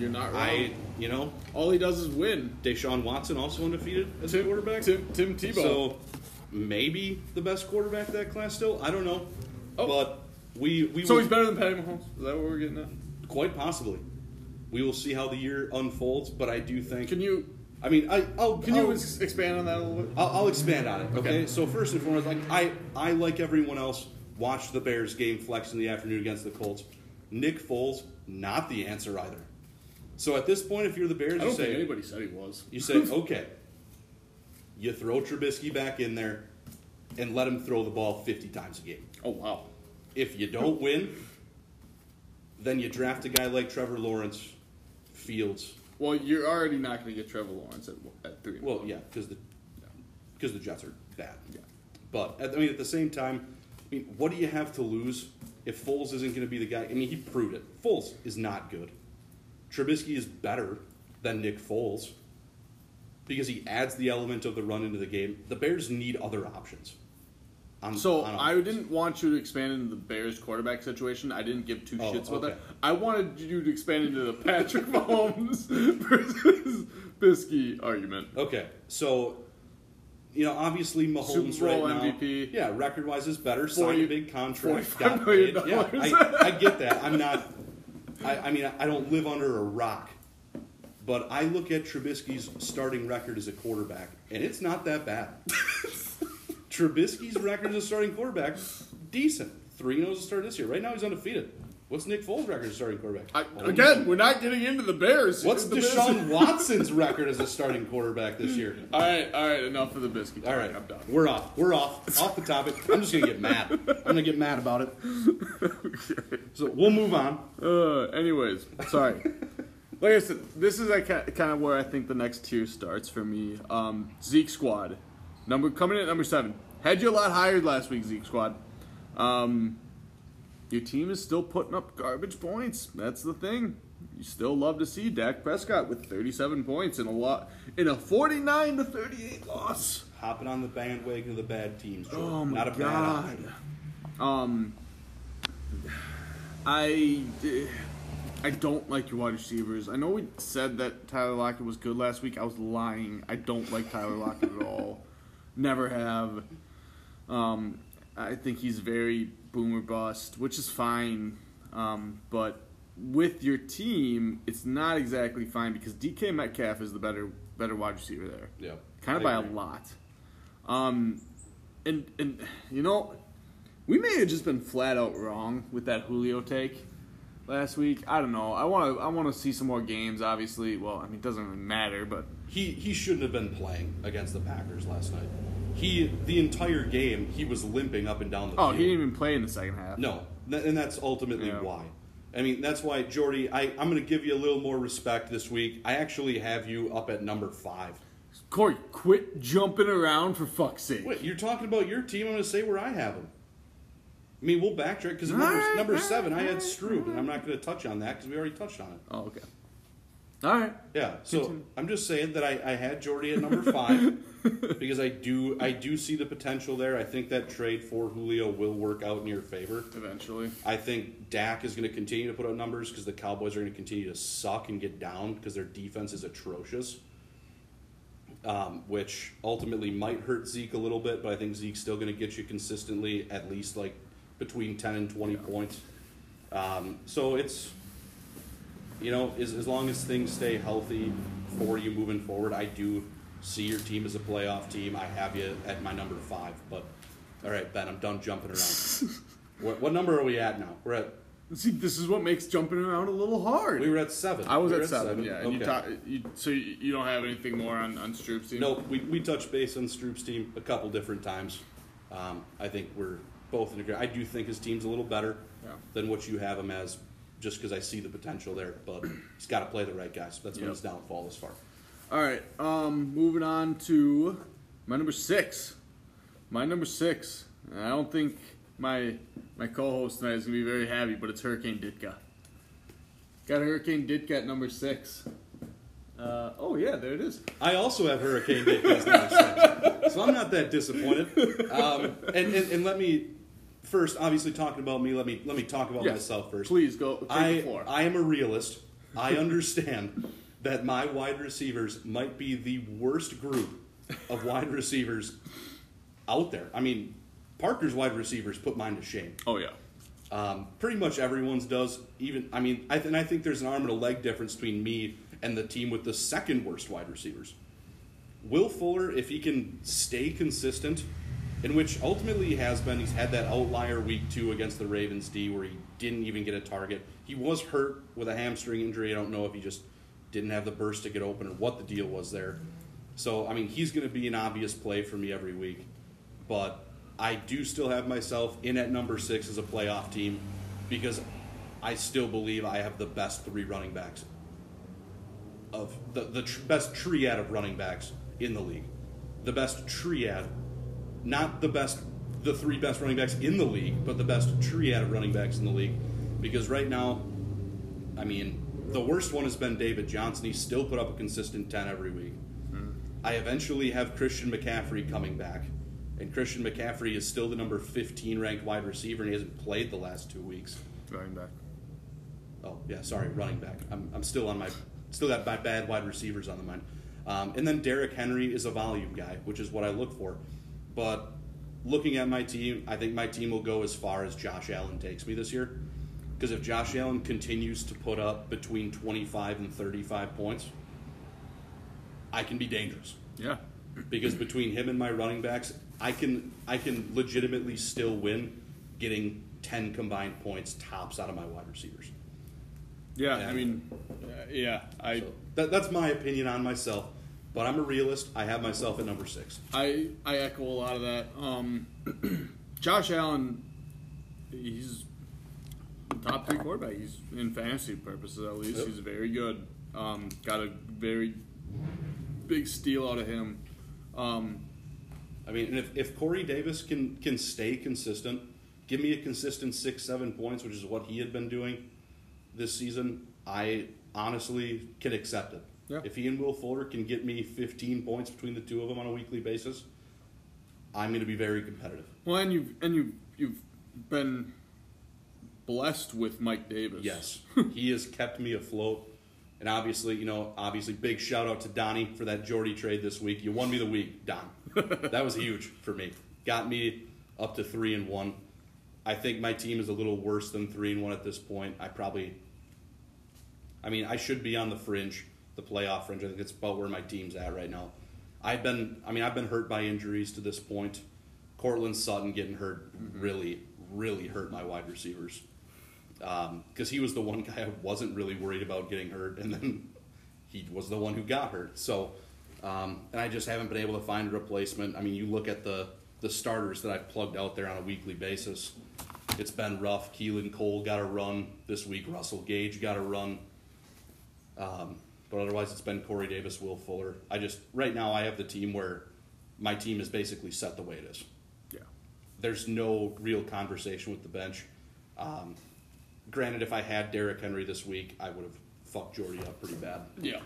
you're not wrong. I, you know, All he does is win. Deshaun Watson also undefeated as a quarterback. Tim, Tim Tebow. So maybe the best quarterback of that class still. I don't know. Oh. But we, we So will- he's better than Patty Mahomes. Is that what we're getting at? Quite possibly. We will see how the year unfolds, but I do think. Can you I mean, I, I'll, can you I'll, ex- expand on that a little bit? I'll, I'll expand on it. Okay? Okay. So first and foremost, like I, I like everyone else, watched the Bears game flex in the afternoon against the Colts. Nick Foles, not the answer either. So at this point, if you're the Bears, I you don't say think anybody said he was. you say okay. You throw Trubisky back in there, and let him throw the ball 50 times a game. Oh wow. If you don't win, then you draft a guy like Trevor Lawrence, Fields, Well, you're already not going to get Trevor Lawrence at, at three. Well, yeah, because the because the Jets are bad. Yeah. But at, I mean, at the same time, I mean, what do you have to lose if Foles isn't going to be the guy? I mean, he proved it. Foles is not good. Trubisky is better than Nick Foles because he adds the element of the run into the game. The Bears need other options. On, So on I didn't want you to expand into the Bears quarterback situation. I didn't give two Oh, shits about okay. that. I wanted you to expand into the Patrick Mahomes versus Bisky argument. Okay, so you know, obviously Mahomes Super Bowl right now, MVP. yeah, record wise is better. 40 Signed a big contract, $45 got million paid. Yeah. I, I get that. I'm not. I, I mean, I don't live under a rock, but I look at Trubisky's starting record as a quarterback, and it's not that bad. Trubisky's record as a starting quarterback, decent. Three 0 as a start this year. Right now, he's undefeated. What's Nick Foles' record as a starting quarterback? I, again, we're not getting into the Bears. What's The Bears- Deshaun Watson's record as a starting quarterback this year? All right, all right, enough of the biscuit. All right, I'm done. We're off. We're off. off the topic. I'm just gonna get mad. I'm gonna get mad about it. So we'll move on. Uh, anyways, sorry. Like I said, this is like kind of where I think the next tier starts for me. Um, Zeke squad, number coming in at number seven. Had you a lot higher last week, Zeke squad. Um, your team is still putting up garbage points. That's the thing. You still love to see Dak Prescott with 37 points in a lot in a 49 to 38 loss. Hopping on the bandwagon of the bad teams. Jordan. Oh my Not a bad god. Um, I I don't like your wide receivers. I know we said that Tyler Lockett was good last week. I was lying. I don't like Tyler Lockett at all. Never have. Um, I think he's very boomer bust, which is fine. Um, but with your team, it's not exactly fine because DK Metcalf is the better better wide receiver there Yeah. kind of by a lot. Um, and and you know, we may have just been flat out wrong with that Julio take last week. I don't know. I want to I want to see some more games. Obviously, well, I mean, it doesn't really matter, but He he shouldn't have been playing against the Packers last night. He the entire game he was limping up and down the oh, field. he didn't even play in the second half. No, and that's ultimately Yeah. why. I mean, that's why, Jordy, I, I'm going to give you a little more respect this week. I actually have you up at number five. Corey, quit jumping around for fuck's sake. Wait, you're talking about your team. I'm going to say where I have them. I mean, we'll backtrack because number, Alright, number alright, seven, I had alright, Strube, and I'm not going to touch on that because we already touched on it. Oh, okay. All right. Yeah, so Continue. I'm just saying that I, I had Jordy at number five because I do I do see the potential there. I think that trade for Julio will work out in your favor. Eventually. I think Dak is going to continue to put up numbers because the Cowboys are going to continue to suck and get down because their defense is atrocious. Um, which ultimately might hurt Zeke a little bit, but I think Zeke's still going to get you consistently at least like between 10 and 20 points. Um, so it's, you know, as, as long as things stay healthy for you moving forward, I do see your team as a playoff team. I have you at my number five, but all right, Ben, I'm done jumping around. what, what number are we at now? We're at See, this is what makes jumping around a little hard. we were at seven. I was We were at seven, yeah. And Okay. you, ta- you so you, you don't have anything more on on Stroop's team? No, we, we touched base on Stroop's team a couple different times. Um, I think we're both in agreement. I do think his team's a little better Yeah. than what you have him as, just because I see the potential there. But he's got to play the right guys. That's been his downfall this far. All right. Um, moving on to my number six. My number six. I don't think my my co-host tonight is gonna be very happy, but it's Hurricane Ditka. Got Hurricane Ditka at number six. Uh, oh yeah, there it is. I also have Hurricane Ditka, as number six, so I'm not that disappointed. Um, and, and and let me first, obviously talking about me. Let me let me talk about Yes. myself first. Please go take the I, floor. I am a realist. I understand that my wide receivers might be the worst group of wide receivers out there. I mean, Parker's wide receivers put mine to shame. oh yeah. Um, pretty much everyone's does. Even I mean, I th- and I think there's an arm and a leg difference between me and the team with the second worst wide receivers. Will Fuller, if he can stay consistent, in which ultimately he has been, he's had that outlier week two against the Ravens D where he didn't even get a target. He was hurt with a hamstring injury. I don't know if he just didn't have the burst to get open or what the deal was there. So I mean, he's going to be an obvious play for me every week, but I do still have myself in at number six as a playoff team because I still believe I have the best three running backs of the the tr- best triad of running backs in the league. The best triad, not the best, the three best running backs in the league, but the best triad of running backs in the league. Because right now, I mean, the worst one has been David Johnson. He's still put up a consistent 10 every week. I eventually have Christian McCaffrey coming back. And Christian McCaffrey is still the number 15 ranked wide receiver, and he hasn't played the last two weeks. Running back. Oh yeah, sorry, running back. I'm, I'm still on my still got my bad wide receivers on the mind. Um, and then Derrick Henry is a volume guy, which is what I look for. But looking at my team, I think my team will go as far as Josh Allen takes me this year. Because if Josh Allen continues to put up between 25 and 35 points, I can be dangerous Yeah. because between him and my running backs, I can I can legitimately still win, getting ten combined points tops out of my wide receivers. Yeah. Yeah. I mean, uh, yeah. I So that, that's my opinion on myself, but I'm a realist. I have myself at number six. I I echo a lot of that. Um, Josh Allen, he's top three quarterback. He's in fantasy purposes at least. Yep. He's very good. Um, got a very big steal out of him. Um, I mean, and if, if Corey Davis can can stay consistent, give me a consistent six seven points, which is what he had been doing this season, I honestly can accept it. Yeah. If he and Will Fuller can get me 15 points between the two of them on a weekly basis, I'm going to be very competitive. well, and you've and you you've been blessed with Mike Davis. Yes, he has kept me afloat. And obviously, you know, obviously, big shout out to Donnie for that Jordy trade this week. You won me the week, Don. that was huge for me. Got me up to three and one. I think my team is a little worse than three and one at this point. I probably, I mean, I should be on the fringe, the playoff fringe. I think it's about where my team's at right now. I've been, I mean, I've been hurt by injuries to this point. Courtland Sutton getting hurt really, really hurt my wide receivers because he was the one guy I wasn't really worried about getting hurt, and then he was the one who got hurt. So, um, and I just haven't been able to find a replacement. I mean, you look at the the starters that I've plugged out there on a weekly basis. It's been rough. Keelan Cole got a run this week. Russell Gage got a run. Um, but otherwise it's been Corey Davis, Will Fuller. I just right now I have the team where my team is basically set the way it is. Yeah. There's no real conversation with the bench. Um, granted, if I had Derrick Henry this week, I would have fucked Jordy up pretty bad. Yeah.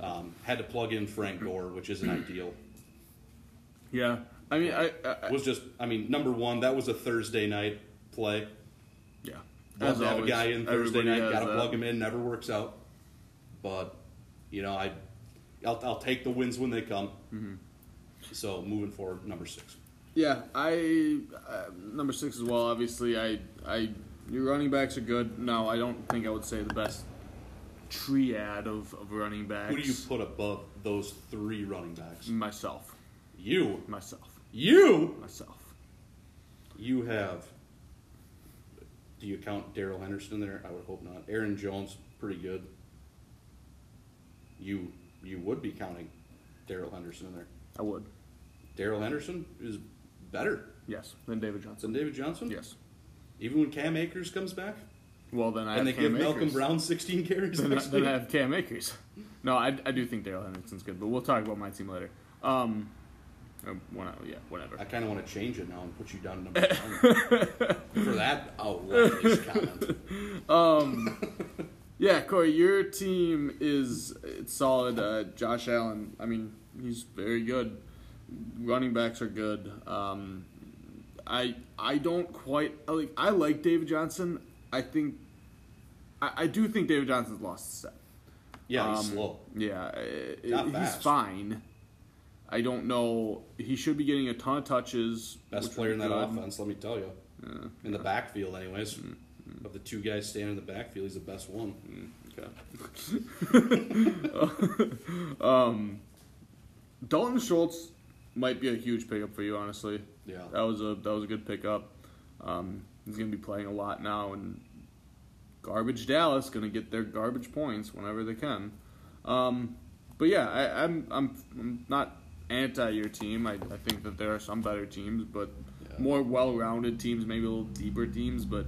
Um, had to plug in Frank Gore, which isn't ideal. Yeah. I mean, I, I, Was just, I mean, number one, that was a Thursday night play. yeah. Love As to have always, a guy in Thursday night, got to plug him in, never works out. But you know, I, I'll, I'll take the wins when they come. Mm-hmm. So moving forward, number six. Yeah, I uh, number six as well. Obviously, I I your running backs are good. No, I don't think I would say the best triad of, of running backs. Who do you put above those three running backs? Myself, You, myself, you, myself. you have. Do you count Darrell Henderson there? I would hope not. Aaron Jones, pretty good. You, you would be counting Darrell Henderson in there. I would. Darrell Henderson is better Yes, then David Johnson. than David Johnson. Yes. Even when Cam Akers comes back, Well, then I and they have Cam give Malcolm Akers. Brown 16 carries Then, next then week. I have Cam Akers. No, I, I do think Darrell Henderson's good, but we'll talk about my team later. Um, uh, one, yeah, whatever. I kind of want to change it now and put you down number one for that outlandish comment. Yeah, Corey, your team is it's solid. Uh, Josh Allen, I mean, he's very good. Running backs are good. Um, I I don't quite I like. I like David Johnson. I think I, I do think David Johnson's lost a step. Yeah, he's Um, slow. Yeah, uh, Not he's fast. fine. I don't know. He should be getting a ton of touches. Best player in that good. offense, let me tell you. in the backfield, anyways. Of the two guys standing in the backfield, he's the best one. Okay. um, Dalton Schultz might be a huge pickup for you, honestly. Yeah. That was a that was a good pickup. Um, he's gonna be playing a lot now, and garbage Dallas gonna get their garbage points whenever they can. Um, but yeah, I, I'm I'm I'm not anti your team. I, I think that there are some better teams, but Yeah. more well-rounded teams, maybe a little deeper teams. But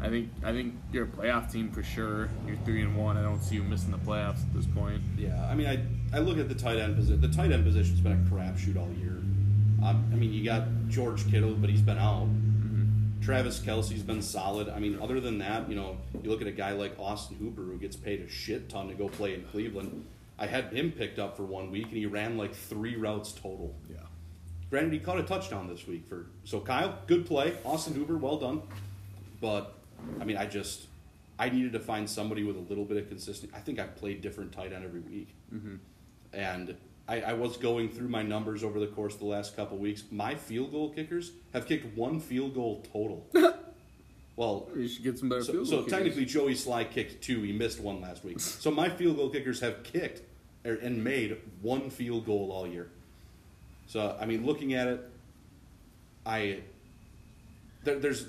I think I think you're a playoff team for sure. You're three and one. I don't see you missing the playoffs at this point. Yeah, I mean, I I look at the tight end position. The tight end position's been a crapshoot all year. Um, I mean, you got George Kittle, but he's been out. Travis Kelce's been solid. I mean, other than that, you know, you look at a guy like Austin Hooper who gets paid a shit ton to go play in Cleveland. I had him picked up for one week, and he ran like three routes total. Yeah. Granted, he caught a touchdown this week for so Kyle, good play. Austin Hooper, well done. But I mean, I just I needed to find somebody with a little bit of consistency. I think I've played different tight end every week, and I, I was going through my numbers over the course of the last couple weeks. My field goal kickers have kicked one field goal total. well, You should get some better so, field so kickers. technically, Joey Slye kicked two. He missed one last week. So my field goal kickers have kicked er, and made one field goal all year. So I mean, looking at it, I there, there's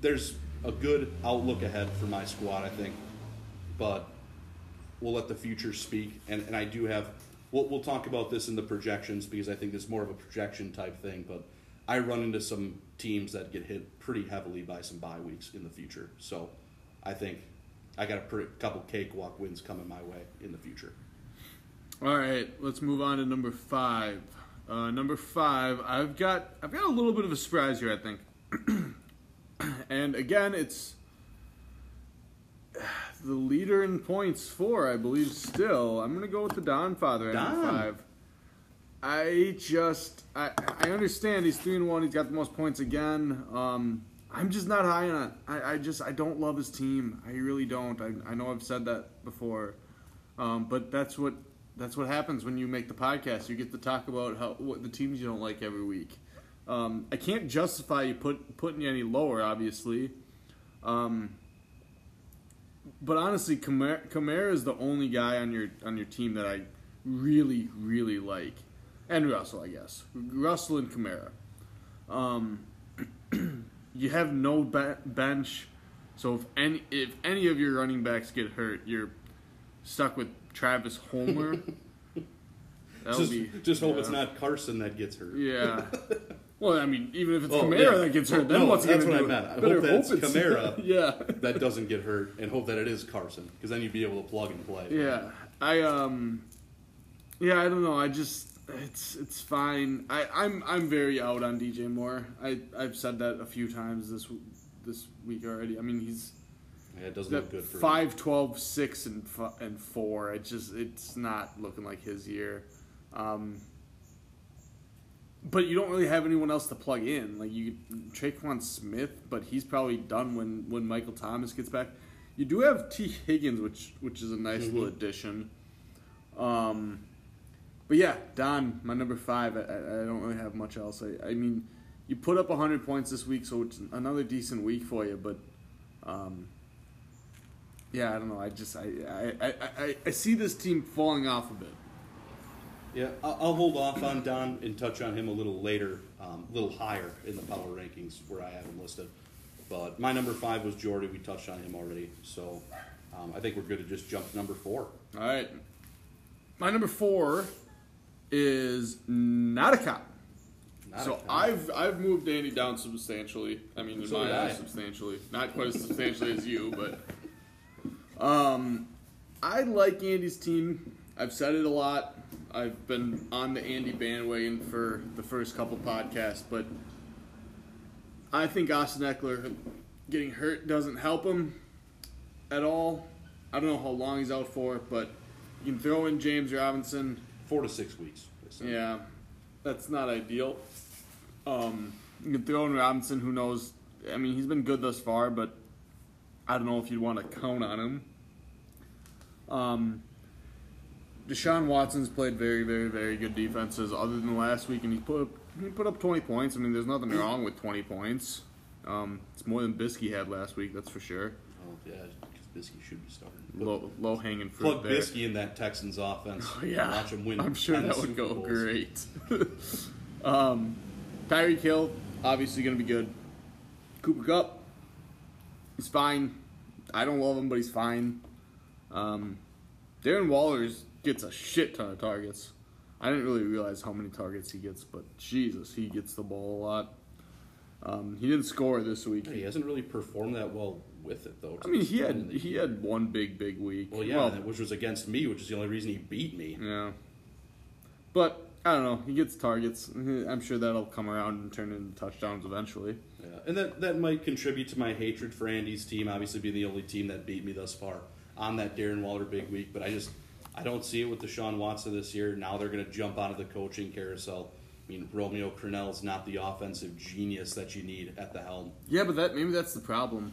there's a good outlook ahead for my squad. I think, but we'll let the future speak. And, and I do have we'll, we'll talk about this in the projections because I think it's more of a projection type thing. But I run into some teams that get hit pretty heavily by some bye weeks in the future. So I think I got a pretty, couple cakewalk wins coming my way in the future. All right, let's move on to number five. Uh, number five, I've got I've got a little bit of a surprise here, I think. and again, it's the leader in points four, I believe. Still, I'm gonna go with the Don Father at Don. five. I just I I understand he's three and one. He's got the most points again. Um, I'm just not high on it. I, I just I don't love his team. I really don't. I I know I've said that before. Um, but that's what that's what happens when you make the podcast. You get to talk about how what the teams you don't like every week. Um, I can't justify you put putting you any lower, obviously. Um, but honestly, Kamara, is the only guy on your on your team that I really really like, and Russell, I guess. Russell and Kamara. Um, you have no be- bench, so if any if any of your running backs get hurt, you're stuck with Travis Homer. Just, be just hope yeah. it's not Carson that gets hurt. Yeah. Well, I mean, even if it's Oh, Kamara yeah. that gets hurt, then no, what's that's what I meant. I hope that it's it's- Kamara. yeah. That doesn't get hurt, and hope that it is Carson, because then you'd be able to plug and play. Yeah. I um, yeah, I don't know. I just it's it's fine. I I'm I'm very out on DJ Moore. I I've said that a few times this this week already. I mean, he's Yeah, it doesn't look good for him. 5 12 6 and f- and 4. It just it's not looking like his year. Um but you don't really have anyone else to plug in. Like you, Tre'Quan Smith, but he's probably done when, when Michael Thomas gets back. You do have Tee Higgins, which which is a nice little addition. Um, but yeah, Don, my number five. I, I don't really have much else. I, I mean, you put up hundred points this week, so it's another decent week for you. But um, yeah, I don't know. I just I, I, I, I see this team falling off a bit. Yeah, I'll, I'll hold off on Don and touch on him a little later, um, a little higher in the power rankings where I have him listed. But my number five was Jordy. We touched on him already, so um, I think we're good to just jump to number four. All right. My number four is not a cop. Not so a cop. I've I've moved Andy down substantially. I mean, in So my eyes, substantially. Not quite as substantially as you, but um, I like Andy's team. I've said it a lot. I've been on the Andy bandwagon for the first couple podcasts, but I think Austin Ekeler getting hurt doesn't help him at all. I don't know how long he's out for, but you can throw in James Robinson. Four to six weeks. Yeah, that's not ideal. Um, you can throw in Robinson. Who knows? I mean, he's been good thus far, but I don't know if you'd want to count on him. Um, Deshaun Watson's played very, very, very good defenses, other than last week, and he put up, he put up twenty points. I mean, there's nothing wrong with twenty points. Um, it's more than Bisky had last week, that's for sure. Oh, yeah, because Bisky should be starting. But Low, low hanging fruit plug there. Bisky in that Texans offense. Oh, yeah, Watch him win. I'm sure that would go Bowls. great. um, Tyreek Hill, obviously going to be good. Cooper Kupp, he's fine. I don't love him, but he's fine. Um, Darren Wallers gets a shit ton of targets. I didn't really realize how many targets he gets, but Jesus, he gets the ball a lot. Um, he didn't score this week. He hasn't really performed that well with it, though. I mean, he had he had one big big week. Well, yeah, which was against me, which is the only reason he beat me. Yeah. But I don't know. He gets targets. I'm sure that'll come around and turn into touchdowns eventually. Yeah, and that that might contribute to my hatred for Andy's team. Obviously, being the only team that beat me thus far on that Darren Waller big week. But I just I don't see it with Deshaun Watson this year. Now they're going to jump onto the coaching carousel. I mean, Romeo Crennel is not the offensive genius that you need at the helm. Yeah, but that maybe that's the problem.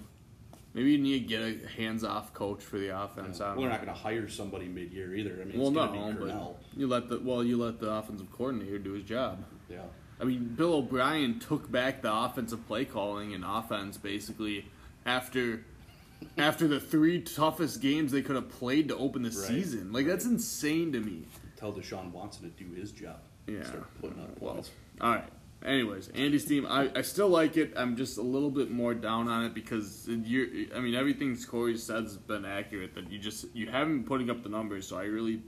Maybe you need to get a hands-off coach for the offense. Well, don't they're not going to hire somebody mid-year either. I mean, Well, it's no, but you let the well, you let the offensive coordinator do his job. Yeah. I mean, Bill O'Brien took back the offensive play calling and offense basically after after the three toughest games they could have played to open the Right. season. Like that's insane to me. Tell Deshaun Watson to do his job. Yeah. Start putting up Well, points. all right. Anyways, Andy's team, I, I still like it. I'm just a little bit more down on it because you're. I mean, everything Corey said's been accurate. That you just you haven't been putting up the numbers. So I really,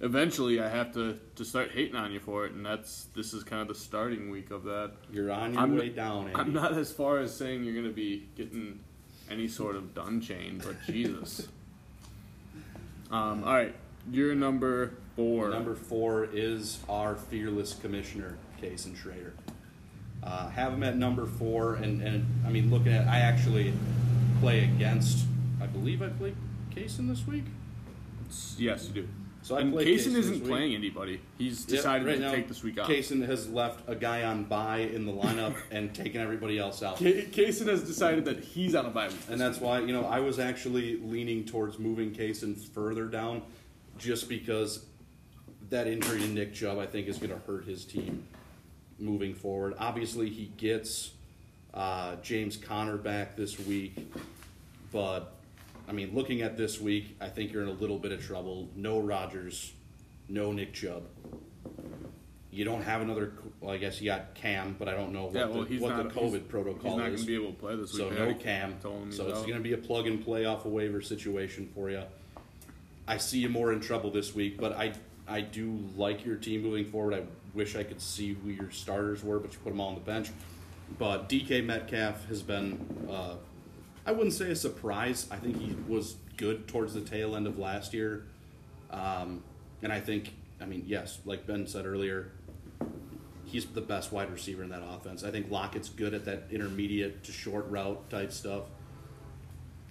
eventually, I have to to start hating on you for it, and that's this is kind of the starting week of that. You're on your I'm- way down, Andy. I'm not as far as saying you're going to be getting any sort of done chain, but Jesus. Um, all right, you're number four. Number four is our fearless commissioner, Kason Schrader. Uh, have him at number four, and, and I mean, looking at, I actually play against, I believe I played Kason this week. Yes, you do. So I and played Kaysen isn't playing anybody. He's Yep, decided right to now, take this week off. Kaysen has left a guy on bye in the lineup and taken everybody else out. K- Kaysen has decided that he's on a bye week. And that's why, you know, I was actually leaning towards moving Kaysen further down just because that injury to Nick Chubb, I think, is going to hurt his team moving forward. Obviously, he gets uh, James Conner back this week, but, I mean, looking at this week, I think you're in a little bit of trouble. No Rodgers, no Nick Chubb. You don't have another, well, I guess you got Cam, but I don't know what, Yeah, well, the, what not, the COVID protocol He's not is. going to be able to play this week. So no cam. told him he's So it's going to be a plug and play off a waiver situation for you. I see you more in trouble this week, but I I do like your team moving forward. I wish I could see who your starters were, but you put them all on the bench. But DK Metcalf has been, uh, I wouldn't say a surprise. I think he was good towards the tail end of last year. Um, and I think, I mean, yes, like Ben said earlier, he's the best wide receiver in that offense. I think Lockett's good at that intermediate to short route type stuff.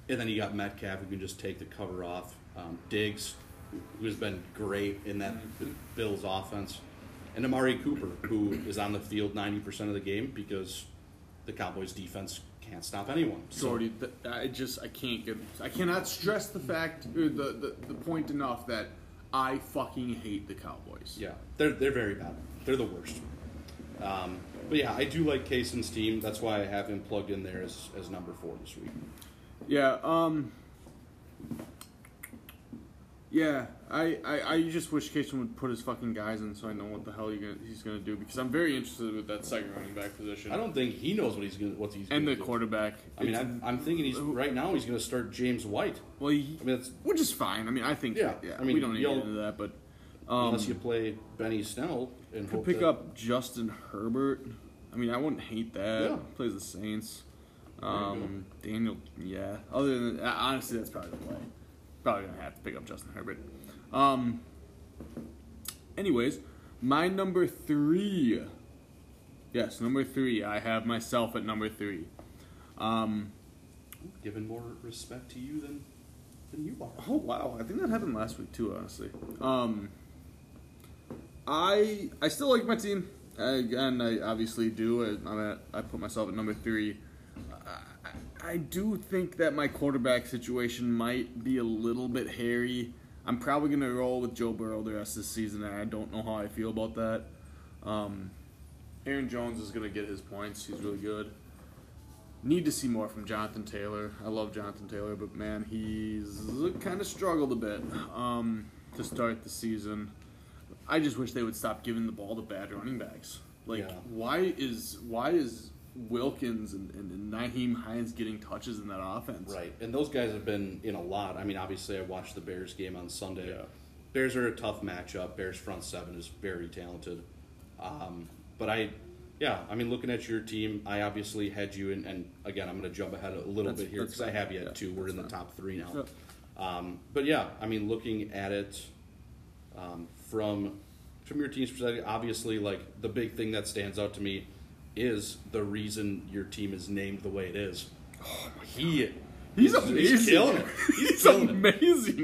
And then you got Metcalf who can just take the cover off. Um, Diggs, who's been great in that Bills offense. And Amari Cooper, who is on the field 90% of the game because the Cowboys defense can't stop anyone. So, Gordy, th- I just I can't get I cannot stress the fact or the, the the point enough that I fucking hate the Cowboys. yeah, they're, they're very bad. They're the worst. Um, but yeah, I do like Kaysen's team. That's why I have him plugged in there as, as number four this week. Yeah, um Yeah, I, I, I just wish Casey would put his fucking guys in so I know what the hell he gonna, he's going to do because I'm very interested with that second running back position. I don't think he knows what he's going what he's and the do. quarterback. I mean, I'm, I'm thinking he's right now he's going to start James White. well, he, I mean, that's which is fine. I mean, I think Yeah, yeah. I mean, we don't need to get into that, but um, unless you play Benny Snell and could pick that- up Justin Herbert. I mean, I wouldn't hate that. Yeah. Plays the Saints. Um, Daniel, yeah. Other than honestly, that's probably the play. Probably gonna have to pick up Justin Herbert. Um. Anyways, my number three. Yes, number three. I have myself at number three. Um. given more respect to you than than you are. Oh wow, I think that happened last week too. Honestly, um, I I still like my team. I, again, I obviously do. I, I'm at, I put myself at number three. I, do think that my quarterback situation might be a little bit hairy. I'm probably gonna roll with Joe Burrow the rest of the season, and I don't know how I feel about that. Um, Aaron Jones is gonna get his points. He's really good. Need to see more from Jonathan Taylor. I love Jonathan Taylor, but man, he's kind of struggled a bit um, to start the season. I just wish they would stop giving the ball to bad running backs. Like, Yeah. why is why is Wilkins and, and, and Nyheim Hines getting touches in that offense? Right, and those guys have been in a lot. I mean, obviously, I watched the Bears game on Sunday. Yeah. Bears are a tough matchup. Bears front seven is very talented. Um, but I, yeah, I mean, looking at your team, I obviously had you in, and again, I'm going to jump ahead a little That's- bit here because I have you at Yeah, two. We're in the fine. top three now. Yeah. Um, but yeah, I mean, looking at it um, from from your team's perspective, obviously, like the big thing that stands out to me is the reason your team is named the way it is. Oh he He's He's amazing. killing it. He's He's killing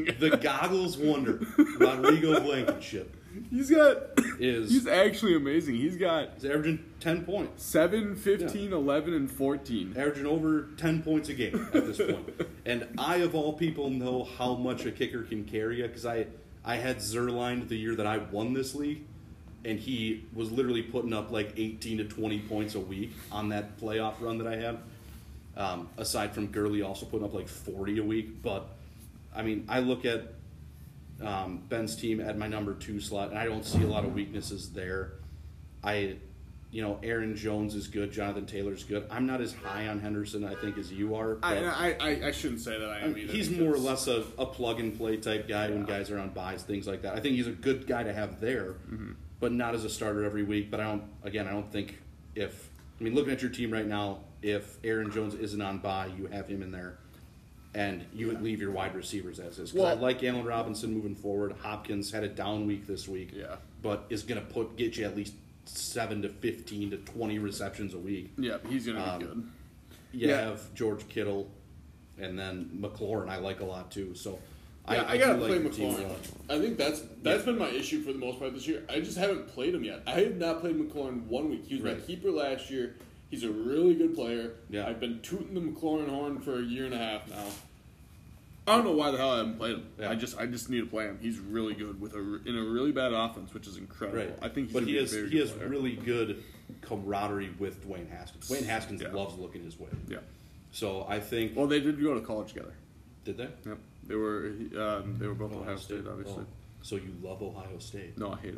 it. the goggles wonder. Rodrigo Blankenship He's got. is He's actually amazing. He's got he's averaging ten points, 7, 15, 11, and 14. averaging over ten points a game at this point. and I, of all people, know how much a kicker can carry you because I I had Zuerlein the year that I won this league, and he was literally putting up like eighteen to twenty points a week on that playoff run that I had. Um, aside from Gurley also putting up like forty a week, but I mean I look at um, Ben's team at my number two slot, and I don't see a lot of weaknesses there. I, you know, Aaron Jones is good, Jonathan Taylor's good. I'm not as high on Henderson, I think, as you are. I, but- I, I, I shouldn't say that I am either. he's more or less a, a plug and play type guy when guys are on buys, things like that. I think he's a good guy to have there, Mm-hmm. But not as a starter every week. But I don't, again, I don't think if, I mean, looking at your team right now, if Aaron Jones isn't on buy, you have him in there. And you would leave your wide receivers as is. 'Cause I Well- like Allen Robinson moving forward. Hopkins had a down week this week, Yeah. but is going to put get you at least seven to fifteen to twenty receptions a week. Yeah, he's going to Um, be good. You Yeah. have George Kittle, and then McLaurin. I like a lot too. So I, Yeah, I, I gotta play like the team a McLaurin. I think that's that's been my issue for the most part this year. I just haven't played him yet. I have not played McLaurin one week. He was my Right. keeper last year. He's a really good player. Yeah. I've been tooting the McLaurin horn for a year and a half now. I don't know why the hell I haven't played him. Yeah. I just I just need to play him. He's really good with a in a really bad offense, which is incredible. Right. I think he's but gonna he be a has very he good has player. really good camaraderie with Dwayne Haskins. Dwayne Haskins Yeah. loves looking his way. yeah. So I think Well, they did go to college together. did they Yep. They were um, they were both Ohio State, obviously. Oh, so you love Ohio State. No, I hate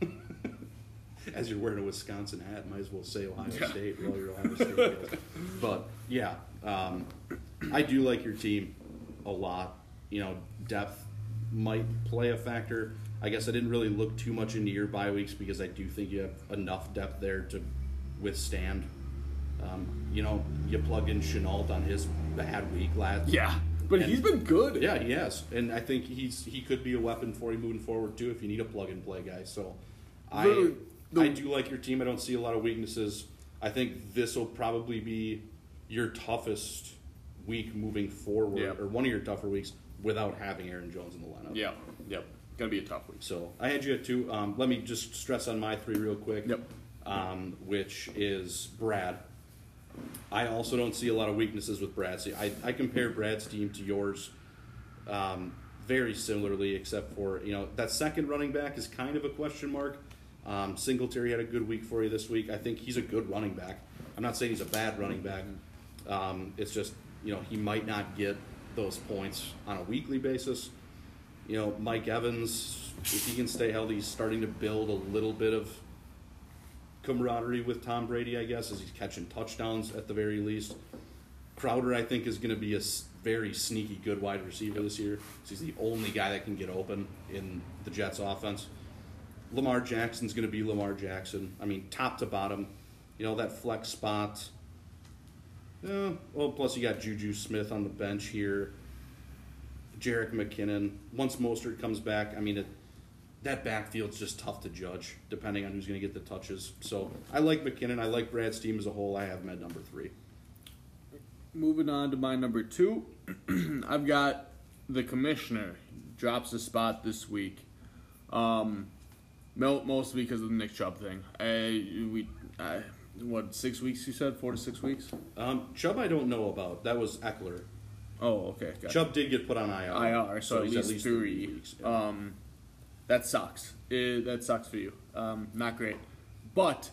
him. As you're wearing a Wisconsin hat, might as well say Ohio Yeah. State with all your Ohio State deals. But yeah, um, I do like your team a lot. You know, depth might play a factor. I guess I didn't really look too much into your bye weeks because I do think you have enough depth there to withstand. Um, you know, you plug in Chenault on his bad week last Yeah. But And- he's been good. Yeah, he has, and I think he's he could be a weapon for you moving forward too if you need a plug and play guy. So, I Literally, the- I do like your team. I don't see a lot of weaknesses. I think this will probably be your toughest week moving forward, Yep. or one of your tougher weeks without having Aaron Jones in the lineup. Yeah, Yep. Gonna be a tough week. So I had you at two. Um, let me just stress on my three real quick. Yep. Um, which is Brad. I also don't see a lot of weaknesses with Brad. See, I, I compare Brad's team to yours um, very similarly, except for you know that second running back is kind of a question mark. Um, Singletary had a good week for you this week. I think he's a good running back. I'm not saying he's a bad running back. Um, it's just you know he might not get those points on a weekly basis. You know Mike Evans, if he can stay healthy, he's starting to build a little bit of camaraderie with Tom Brady, I guess, as he's catching touchdowns at the very least. Crowder, I think, is going to be a very sneaky good wide receiver this year. He's the only guy that can get open in the Jets' offense. Lamar Jackson's going to be Lamar Jackson. I mean, top to bottom, you know that flex spot. Yeah, well, plus you got Juju Smith on the bench here. Jerick McKinnon. Once Mostert comes back, I mean, it, that backfield's just tough to judge depending on who's going to get the touches. So I like McKinnon. I like Brad's team as a whole. I have him at number three. Moving on to my number two, I've got the commissioner drops a spot this week. Um, mo- mostly because of the Nick Chubb thing. I we I, what six weeks you said four to six weeks. Um, Chubb, I don't know about. That was Ekeler. Oh, okay. It. Chubb did get put on IR. IR, so, at, he's least three. weeks. Yeah. Um, that sucks. It, that sucks for you. Um, not great, but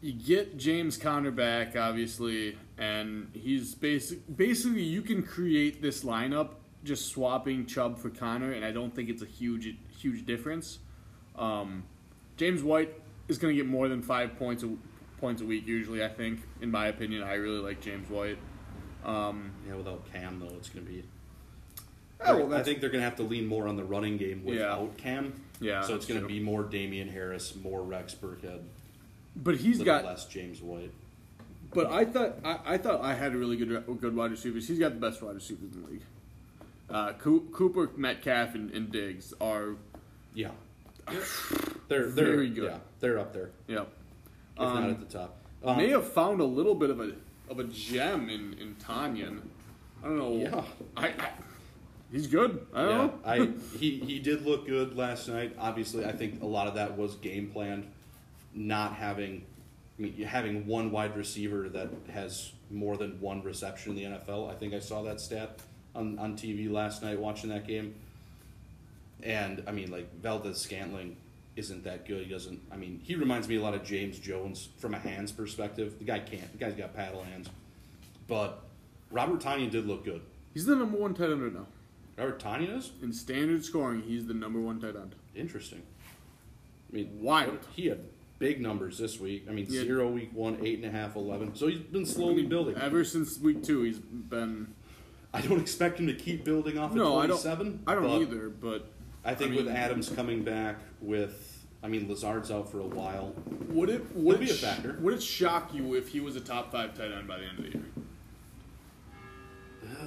you get James Conner back, obviously, and he's basic. Basically, you can create this lineup just swapping Chubb for Conner, and I don't think it's a huge, huge difference. Um, James White is going to get more than five points a, points a week usually. I think, in my opinion, I really like James White. Um, yeah, without Cam though, it's going to be. Oh, well, I think they're going to have to lean more on the running game Yeah. without Cam. Yeah, So it's going to be more Damien Harris, more Rex Burkhead, but he's got less James White. But I thought I, I thought I had a really good good wide receivers. He's got the best wide receivers in the league. Uh, Cooper, Metcalf, and, and Diggs are Yeah. They're they're Very good. Yeah, they're up there, yeah. if not Um, at the top. Um, may have found a little bit of a of a gem in in Tonyan. I don't know. Yeah. I, I he's good. I don't Yeah, know. I he he did look good last night. Obviously, I think a lot of that was game planned. Not having, I mean, having one wide receiver that has more than one reception in the NFL. I think I saw that stat on on TV last night watching that game. And I mean, like Valdes-Scantling isn't that good. He doesn't. I mean, he reminds me a lot of James Jones from a hands perspective. The guy can't. The guy's got paddle hands. But Robert Tonyan did look good. he's the number one tight end right now Robert Tonyan is in standard scoring. He's the number one tight end. Interesting. I mean, Wild. He had big numbers this week. I mean, Yeah. zero week one, eight and a half, eleven. So he's been slowly building. Ever since week two, he's been. I don't expect him to keep building off of No, I don't. I don't but either. But I think I mean- with Adams coming back, with I mean Lazard's out for a while. would it would it be a factor. would it shock you if he was a top five tight end by the end of the year?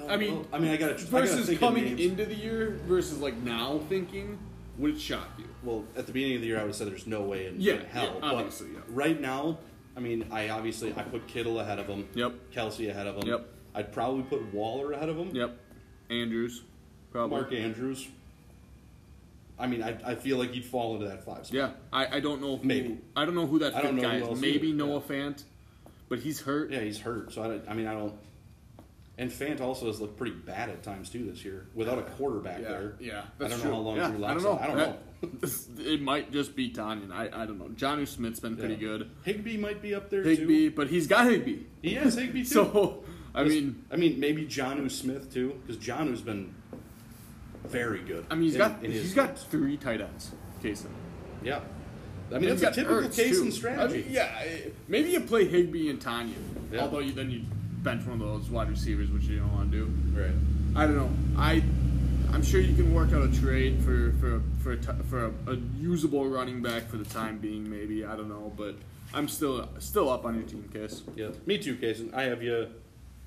I mean, Well, I mean, I got to versus think coming of names. into the year versus like now thinking, would it shock you? Well, at the beginning of the year, I would have said there's no way in, Yeah, hell. yeah, but obviously, yeah. right now, I mean, I obviously I put Kittle ahead of him. Yep. Kelce ahead of him. Yep. I'd probably put Waller ahead of him. Yep. Andrews, probably. Mark Andrews. I mean, I, I feel like he'd fall into that five spot. Yeah, I, I don't know. Who, Maybe. I don't know who that I fifth guy is. Maybe either, Noah yeah. Fant, but he's hurt. Yeah, he's hurt. So I, I mean, I don't. And Fant also has looked pretty bad at times too this year without a quarterback yeah, there. yeah. I don't true. know how long yeah, Drew I don't know. I don't That- it might just be Tonyan. I, I don't know. Jonnu Smith's been pretty Yeah. good. Higbee might be up there too. Higbee, too. but he's got Higbee. He has Higbee too. So I mean, I mean, maybe Jonnu Smith too, because Jonnu's been very good. I mean, he's in- got in he's got three tight ends. Casey. yeah. I mean, that's he's a got typical Ertz, case too. and strategy. I mean, yeah, maybe you play Higbee and Tonyan. Yeah. Although you, then you bench one of those wide receivers, which you don't want to do. Right. I don't know. I I'm sure you can work out a trade for for for a, t- for a, a usable running back for the time being. Maybe I don't know, but I'm still still up on your team, Case. Yeah. Me too, Kason. I have you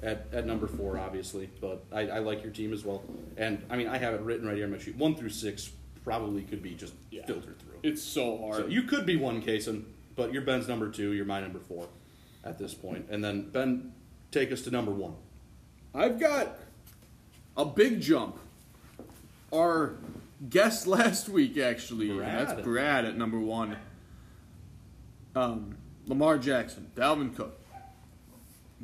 at, at number four, obviously. But I, I like your team as well. And I mean, I have it written right here on my sheet. One through six probably could be just Yeah. filtered through. It's so hard. So you could be one, Kason, but you're Ben's number two. You're my number four at this point. And then Ben, take us to number one. I've got a big jump. Our guest last week, actually, and that's Brad. Brad at number one. Um, Lamar Jackson, Dalvin Cook,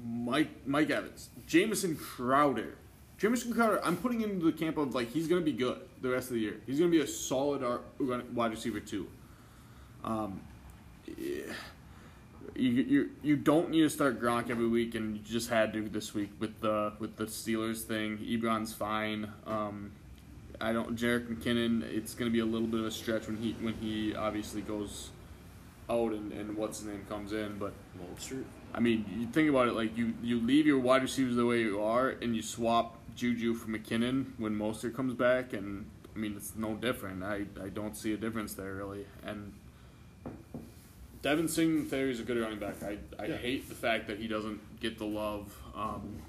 Mike Mike Evans, Jamison Crowder. Jamison Crowder, I'm putting him into the camp of like he's going to be good the rest of the year. He's going to be a solid wide receiver too. Um, yeah. You, you you don't need to start Gronk every week, and you just had to this week with the with the Steelers thing. Ebron's fine. Um, I don't. Jerick McKinnon. It's going to be a little bit of a stretch when he when he obviously goes out and, and what's his name comes in. But Mostert. I mean, you think about it like you you leave your wide receivers the way you are, and you swap Juju for McKinnon when Mostert comes back, and I mean it's no different. I I don't see a difference there really, and. Devin Singletary is a good running back. I, I Yeah. hate the fact that he doesn't get the love. Um,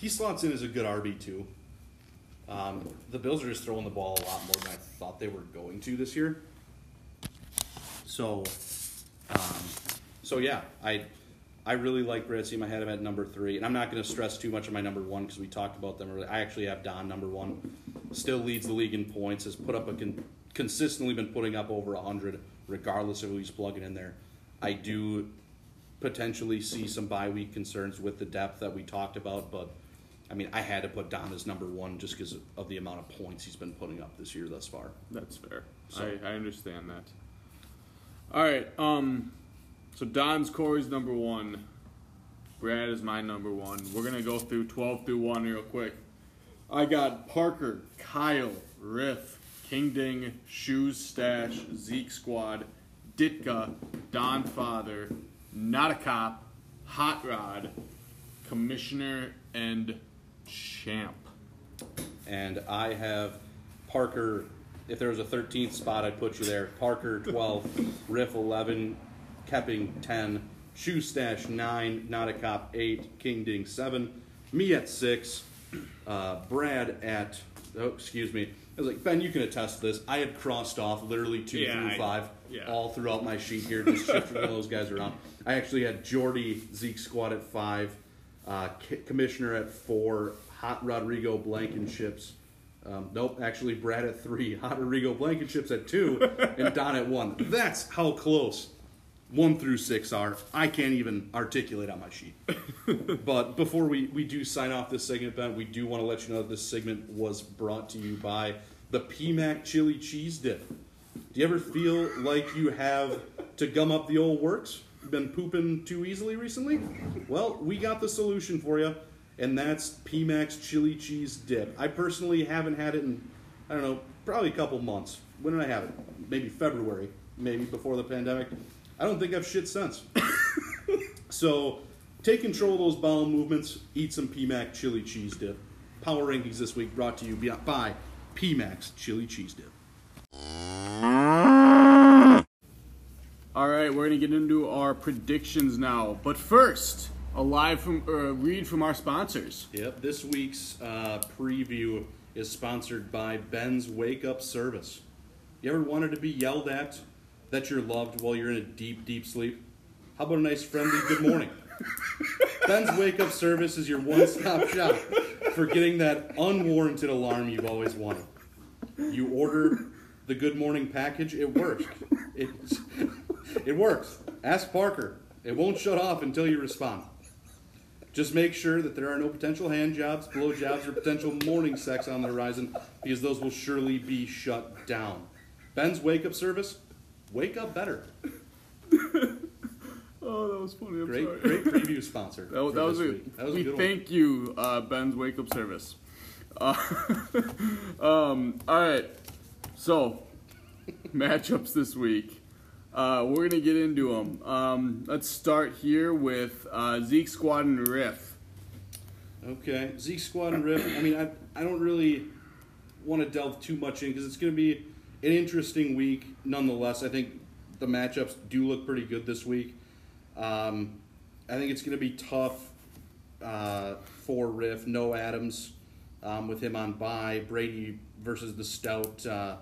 He slots in as a good RB too. Um, the Bills are just throwing the ball a lot more than I thought they were going to this year. So, um, so yeah, I I really like team. I had him at number three, and I'm not going to stress too much on my number one because we talked about them. earlier. I actually have Don number one. Still leads the league in points. Has put up a con- consistently been putting up over hundred, regardless of who he's plugging in there. I do potentially see some bye week concerns with the depth that we talked about, but I mean, I had to put Don as number one just because of the amount of points he's been putting up this year thus far. That's fair. So- I, I understand that. All right. Um, so Don's Corey's number one. Brad is my number one. We're gonna go through twelve through one real quick. I got Parker, Kyle, Riff, King Ding, Shoes Stash, Zeke Squad, Ditka, Don Father, Not a Cop, Hot Rod, Commissioner, and Champ. And I have Parker. If there was a 13th spot, I'd put you there. Parker 12, Riff 11, Kepping 10, Shoe Stash 9, Not a Cop 8, King Ding 7, me at 6, uh, Brad at, oh, excuse me. I was like, Ben, you can attest to this. I had crossed off literally 2 Yeah, through I- 5 yeah. all throughout my sheet here, just shifting one of those guys around. I actually had Jordy, Zeke Squad at 5, uh, Commissioner at 4, Hot Rodrigo Blankenship's um, nope, actually, Brad at three, Hot Rodrigo Blankenship's at two, and Don at one. That's how close one through six are. I can't even articulate on my sheet. but before we, we do sign off this segment, Ben, we do want to let you know that this segment was brought to you by the PMAC Chili Cheese Dip. Do you ever feel like you have to gum up the old works? Been pooping too easily recently? Well, we got the solution for you, and that's PMAX Chili Cheese Dip. I personally haven't had it in, I don't know, probably a couple months. When did I have it? Maybe February, maybe before the pandemic. I don't think I've shit since. so take control of those bowel movements, eat some PMAC Chili Cheese Dip. Power Rankings this week brought to you by PMAX Chili Cheese Dip. All right, we're gonna get into our predictions now, but first, a live from a read from our sponsors. Yep, this week's uh, preview is sponsored by Ben's Wake Up Service. You ever wanted to be yelled at that you're loved while you're in a deep, deep sleep? How about a nice friendly good morning? Ben's Wake Up Service is your one stop shop for getting that unwarranted alarm you've always wanted. You order the good morning package, it works. It, it works. Ask Parker. It won't shut off until you respond. Just make sure that there are no potential hand jobs, blow jobs, or potential morning sex on the horizon because those will surely be shut down. Ben's wake up service, wake up better. Oh, that was funny. I'm Great, sorry. great preview sponsor. That, that was a. That was a we good one. thank you, uh, Ben's Wake Up Service. Uh, um, all right, so matchups this week. Uh, we're gonna get into them. Um, let's start here with uh, Zeke Squad and Riff. Okay, Zeke Squad and Riff. I mean, I, I don't really want to delve too much in because it's going to be an interesting week nonetheless. I think the matchups do look pretty good this week. Um, I think it's going to be tough uh, for Riff. No Adams um, with him on bye. Brady versus the stout uh,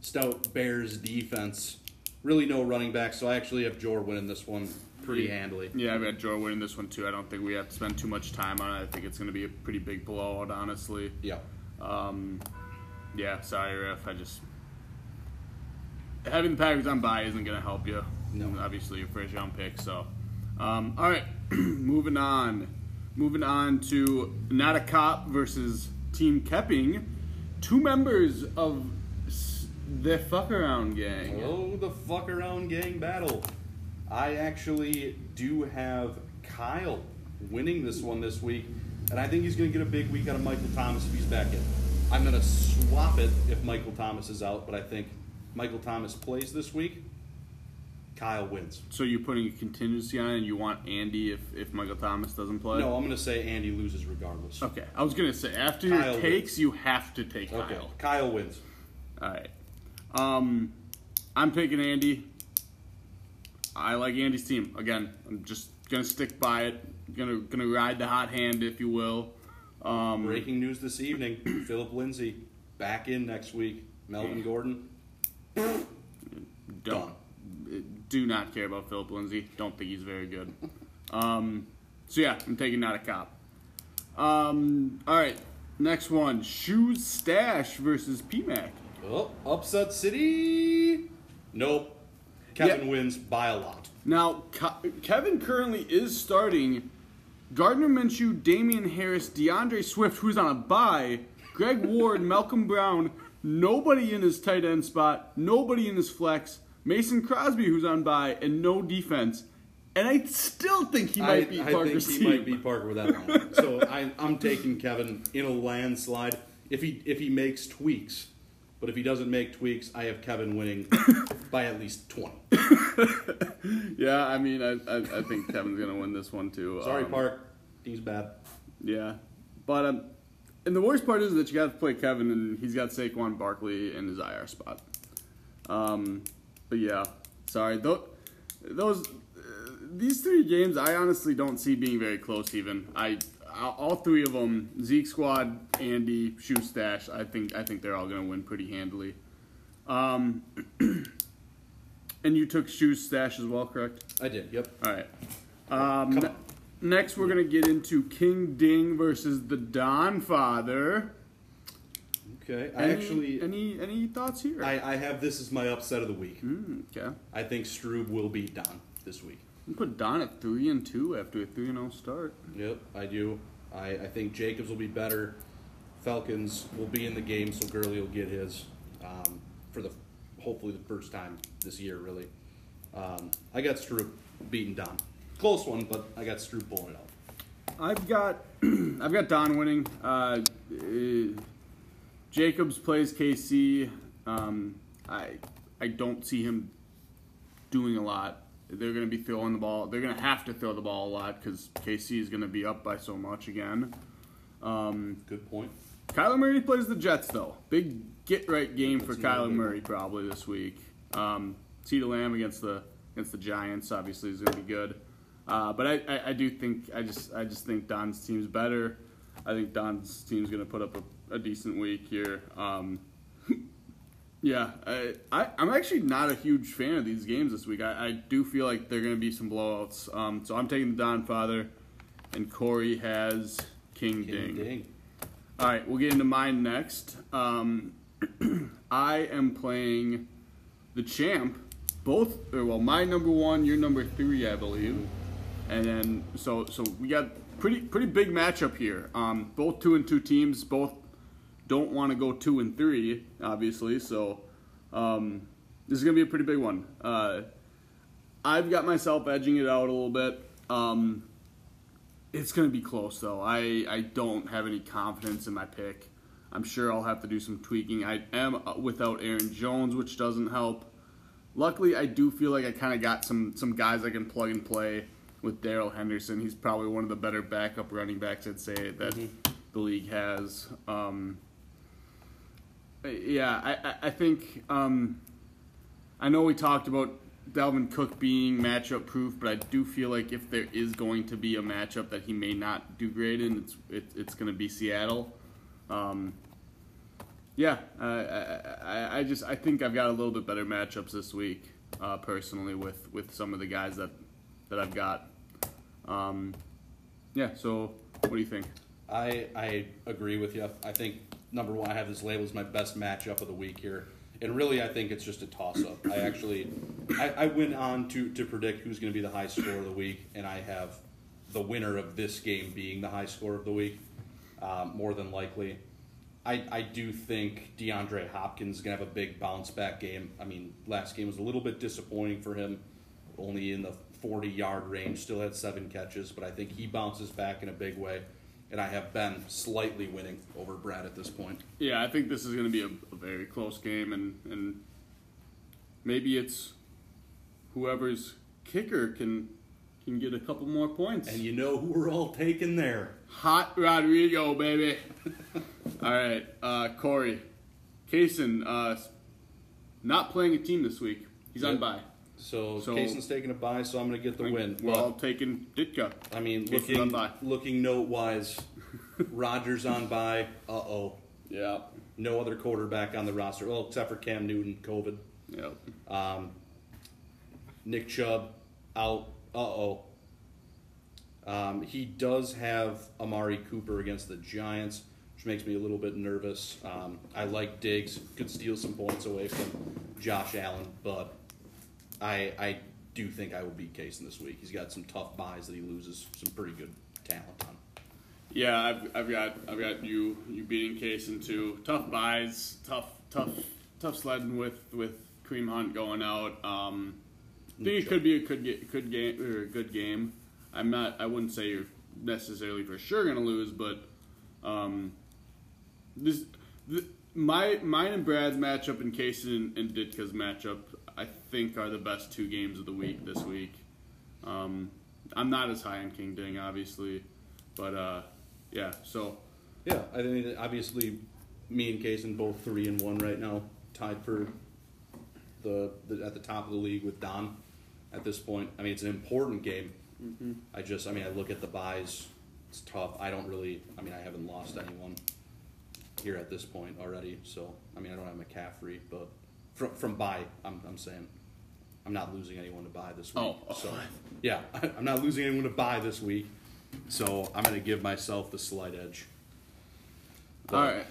stout Bears defense. Really no running back, so I actually have Jor winning this one pretty handily. Yeah, I've got Joe winning this one too. I don't think we have to spend too much time on it. I think it's going to be a pretty big blowout, honestly. Yeah. Um, yeah, sorry, Riff. I just having the Packers on bye isn't going to help you. No. obviously your first round pick. So, um, all right, moving on. Moving on to not a cop versus Team Kepping, two members of the fuck around gang. Oh, the fuck around gang battle. I actually do have Kyle winning this one this week, and I think he's going to get a big week out of Michael Thomas if he's back in. I'm going to swap it if Michael Thomas is out, but I think Michael Thomas plays this week. Kyle wins. So you're putting a contingency on it, and you want Andy if, if Michael Thomas doesn't play? No, I'm going to say Andy loses regardless. Okay, I was gonna say after Kyle your takes, you have to take Kyle. Okay, Kyle wins. All right. Um, I'm picking Andy. I like Andy's team. Again, I'm just gonna stick by it. Gonna gonna ride the hot hand, if you will. Um, Breaking news this evening Phillip Lindsay back in next week. Melvin Gordon, don't do not care about Phillip Lindsay. Don't think he's very good. Um, so yeah, I'm taking not a cop. Um, all right, next one: Shoes Stash versus PMAC. Oh, upset city. Nope. Kevin Yeah. wins by a lot. Now, Kevin currently is starting Gardner Minshew, Damien Harris, D'Andre Swift, who's on a bye, Greg Ward, Malcolm Brown, nobody in his tight end spot, nobody in his flex, Mason Crosby, who's on by, and no defense. And I still think he might I, be I Parker's think he team. might be Parker with that one. so I, I'm taking Kevin in a landslide. If he if he makes tweaks, but if he doesn't make tweaks, I have Kevin winning by at least twenty. Yeah, I mean, I, I, I think Kevin's gonna win this one too. Sorry, Um, Park. He's bad. Yeah, but um, and the worst part is that you got to play Kevin, and he's got Saquon Barkley in his IR spot. Um, but yeah, sorry. Those, those, uh, these three games, I honestly don't see being very close. Even I, all three of them, Zeke Squad, Andy, Shoe Stash. I think I think they're all gonna win pretty handily. Um, and you took Shoe Stash as well, correct? I did. Yep. All right. Um. Next, we're gonna get into King Ding versus the Don Father. Okay. I Any- actually any any thoughts here? I, I have this as my upset of the week. Mm, okay. I think Strube will beat Don this week. You put Don at three and two after a three and zero start. Yep, I do. I, I think Jacobs will be better. Falcons will be in the game, so Gurley will get his um, for the hopefully the first time this year. Really, um, I got Stroop beating Don. Close one, but I got Stroop pulling it out. I've got I've got Don winning. Uh, uh, Jacobs plays KC. Um, I I don't see him doing a lot. They're going to be throwing the ball. They're going to have to throw the ball a lot because KC is going to be up by so much again. Um, Good point. Kyler Murray plays the Jets though. Big get right game for That's Kyler Murray probably this week. Um, CeeDee Lamb against the against the Giants obviously is going to be good. Uh, but I, I, I do think I just I just think Don's team's better. I think Don's team's going to put up a, a decent week here. Um, yeah, I, I I'm actually not a huge fan of these games this week. I, I do feel like they're going to be some blowouts. Um, so I'm taking the Don Father, and Corey has King, King Ding. Ding. All right, we'll get into mine next. Um, I am playing the champ. Both, or well, my number one, your number three, I believe. And then, so so we got pretty pretty big matchup here. Um, both two and two teams. Both don't want to go two and three, obviously. So um, this is gonna be a pretty big one. Uh, I've got myself edging it out a little bit. Um, it's to be close, though. I, I don't have any confidence in my pick. I'm sure I'll have to do some tweaking. I am uh, without Aaron Jones, which doesn't help. Luckily, I do feel like I kind of got some, some guys I can plug and play with Darrell Henderson. He's probably one of the better backup running backs, I'd say, that the league has. Um, yeah, I, I, I think um, I know we talked about Dalvin Cook being matchup proof, but I do feel like if there is going to be a matchup that he may not do great in, it's it, it's going to be Seattle. Um, yeah, I, I, I just I think I've got a little bit better matchups this week, uh, personally with, with some of the guys that that I've got. Um, yeah, so what do you think? I I agree with you. I think number one, I have this label as my best matchup of the week here, and really, I think it's just a toss up. I actually, I, I went on to to predict who's going to be the high score of the week, and I have the winner of this game being the high score of the week, um, more than likely. I, I do think DeAndre Hopkins is going to have a big bounce back game. I mean, last game was a little bit disappointing for him, only in the 40 yard range, still had seven catches, but I think he bounces back in a big way. And I have been slightly winning over Brad at this point. Yeah, I think this is going to be a, a very close game, and, and maybe it's whoever's kicker can can get a couple more points. And you know who we're all taking there. Hot Rodrigo, baby. all right, uh, Corey. Kaysen, uh, not playing a team this week. He's on Yep. bye. So, So- Kaysen's taking a bye, so I'm going to get the win. We're But, all taking Ditka. I mean, looking bye. looking note wise, Rodgers on bye. Uh oh. Yeah. No other quarterback on the roster. Well, except for Cam Newton, COVID. Yep. Um, Nick Chubb out. Uh oh. Um, he does have Amari Cooper against the Giants, which makes me a little bit nervous. Um, I like Diggs, could steal some points away from Josh Allen, but I I do think I will beat Kaysen this week. He's got some tough buys that he loses some pretty good talent on. Yeah, I've, I've got I've got you you beating Kaysen too. Tough buys, tough tough tough sledding with with Kareem Hunt going out. Um, I think it could be a good ga- good game or a good game. I'm not. I wouldn't say you're necessarily for sure gonna lose, but um, this my mine and Brad's matchup and Kaysen and Ditka's matchup think are the best two games of the week this week. Um, I'm not as high on King Ding, obviously, but uh, yeah. So Yeah, I mean, obviously, me and Kaysen both three and one right now, tied for the, the at the top of the league with Don. At this point, I mean, it's an important game. I just, I mean, I look at the buys. It's tough. I don't really. I mean, I haven't lost anyone here at this point already. So, I mean, I don't have McCaffrey, but from from buy, I'm I'm saying. I'm not losing anyone to buy this week. Oh, oh. so yeah, I'm not losing anyone to buy this week. So I'm going to give myself the slight edge. All right,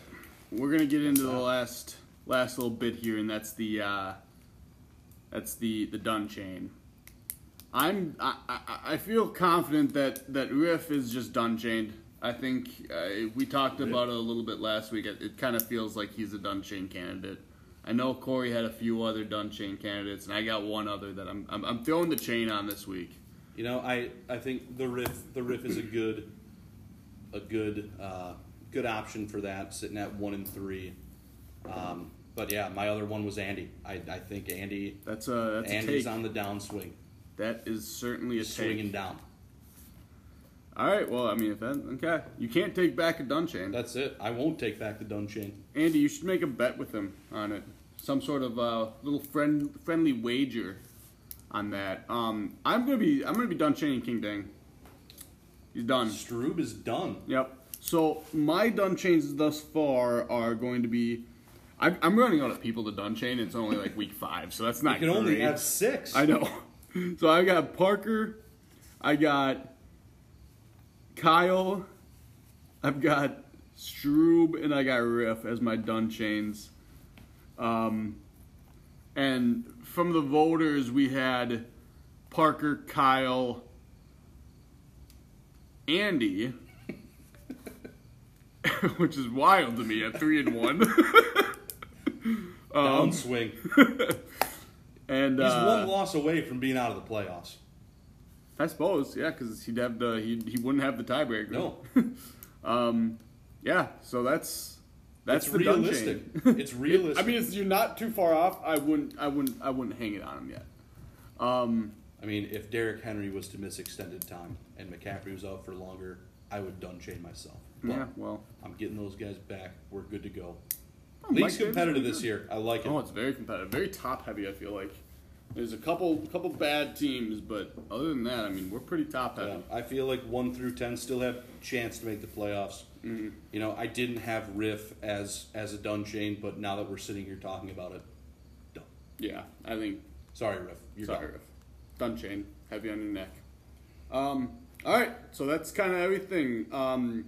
we're gonna get into the last last little bit here, and that's the uh, that's the the done chain. I'm I, I, I feel confident that that Riff is just done chained. I think uh, we talked about it a little bit last week. It, it kind of feels like he's a done chain candidate. I know Corey had a few other done chain candidates, and I got one other that I'm I'm, I'm throwing the chain on this week. You know, I, I think the riff the riff is a good a good uh, good option for that, sitting at one and three. Um, but yeah, my other one was Andy. I, I think Andy That's a that's a Andy's take. on the downswing, that is certainly a swinging take. down. All right. Well, I mean, if that okay, you can't take back a done chain. That's it. I won't take back the dun chain. Andy, you should make a bet with him on it. Some sort of uh, little friend friendly wager on that. Um, I'm gonna be I'm gonna be done chaining King Dang. He's done. Strube is done. Yep. So my done chains thus far are going to be. I'm, I'm running out of people to done chain. It's only like week five, so that's not. You can only great. have six. I know. So I got Parker, I got Kyle, I've got Strube, and I got Riff as my done chains. Um, and from the voters, we had Parker, Kyle, Andy, which is wild to me at three and one. um, Downswing. and He's uh, one loss away from being out of the playoffs. I suppose, yeah, because he'd have the he he wouldn't have the tiebreaker. No. um, yeah. So that's that's It's the realistic. It's realistic. I mean, it's, you're not too far off. I wouldn't, I wouldn't, I wouldn't hang it on him yet. Um, I mean, if Derrick Henry was to miss extended time and McCaffrey was out for longer, I would done chain myself. But yeah. Well, I'm getting those guys back. We're good to go. Oh, League's competitive this year. I like it. oh, it's very competitive, very top heavy. I feel like. There's a couple couple bad teams, but other than that, I mean, we're pretty top heavy. Yeah, I feel like one through ten still have chance to make the playoffs. Mm-hmm. You know, I didn't have Riff as as a done chain, but now that we're sitting here talking about it, done. Yeah, I think. Sorry, Riff. You're sorry, done. Riff. Done chain, heavy on your neck. Um, all right, so that's kind of everything. Um,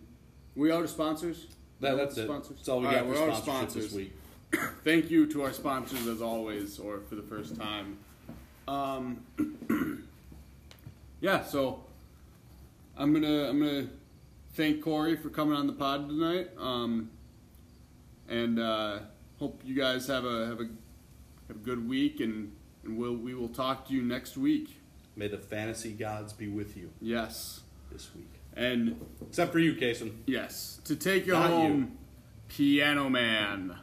we out of sponsors. That, that's it. Sponsors. That's all we All got right, for we're out of sponsorship this week. Thank you to our sponsors as always, or for the first time. Um, yeah, so I'm gonna I'm gonna thank Corey for coming on the pod tonight. Um, and uh, hope you guys have a have a have a good week, and, and we'll we will talk to you next week. May the fantasy gods be with you Yes, this week, and except for you, Kason. yes, to take you Not you. home, Piano Man.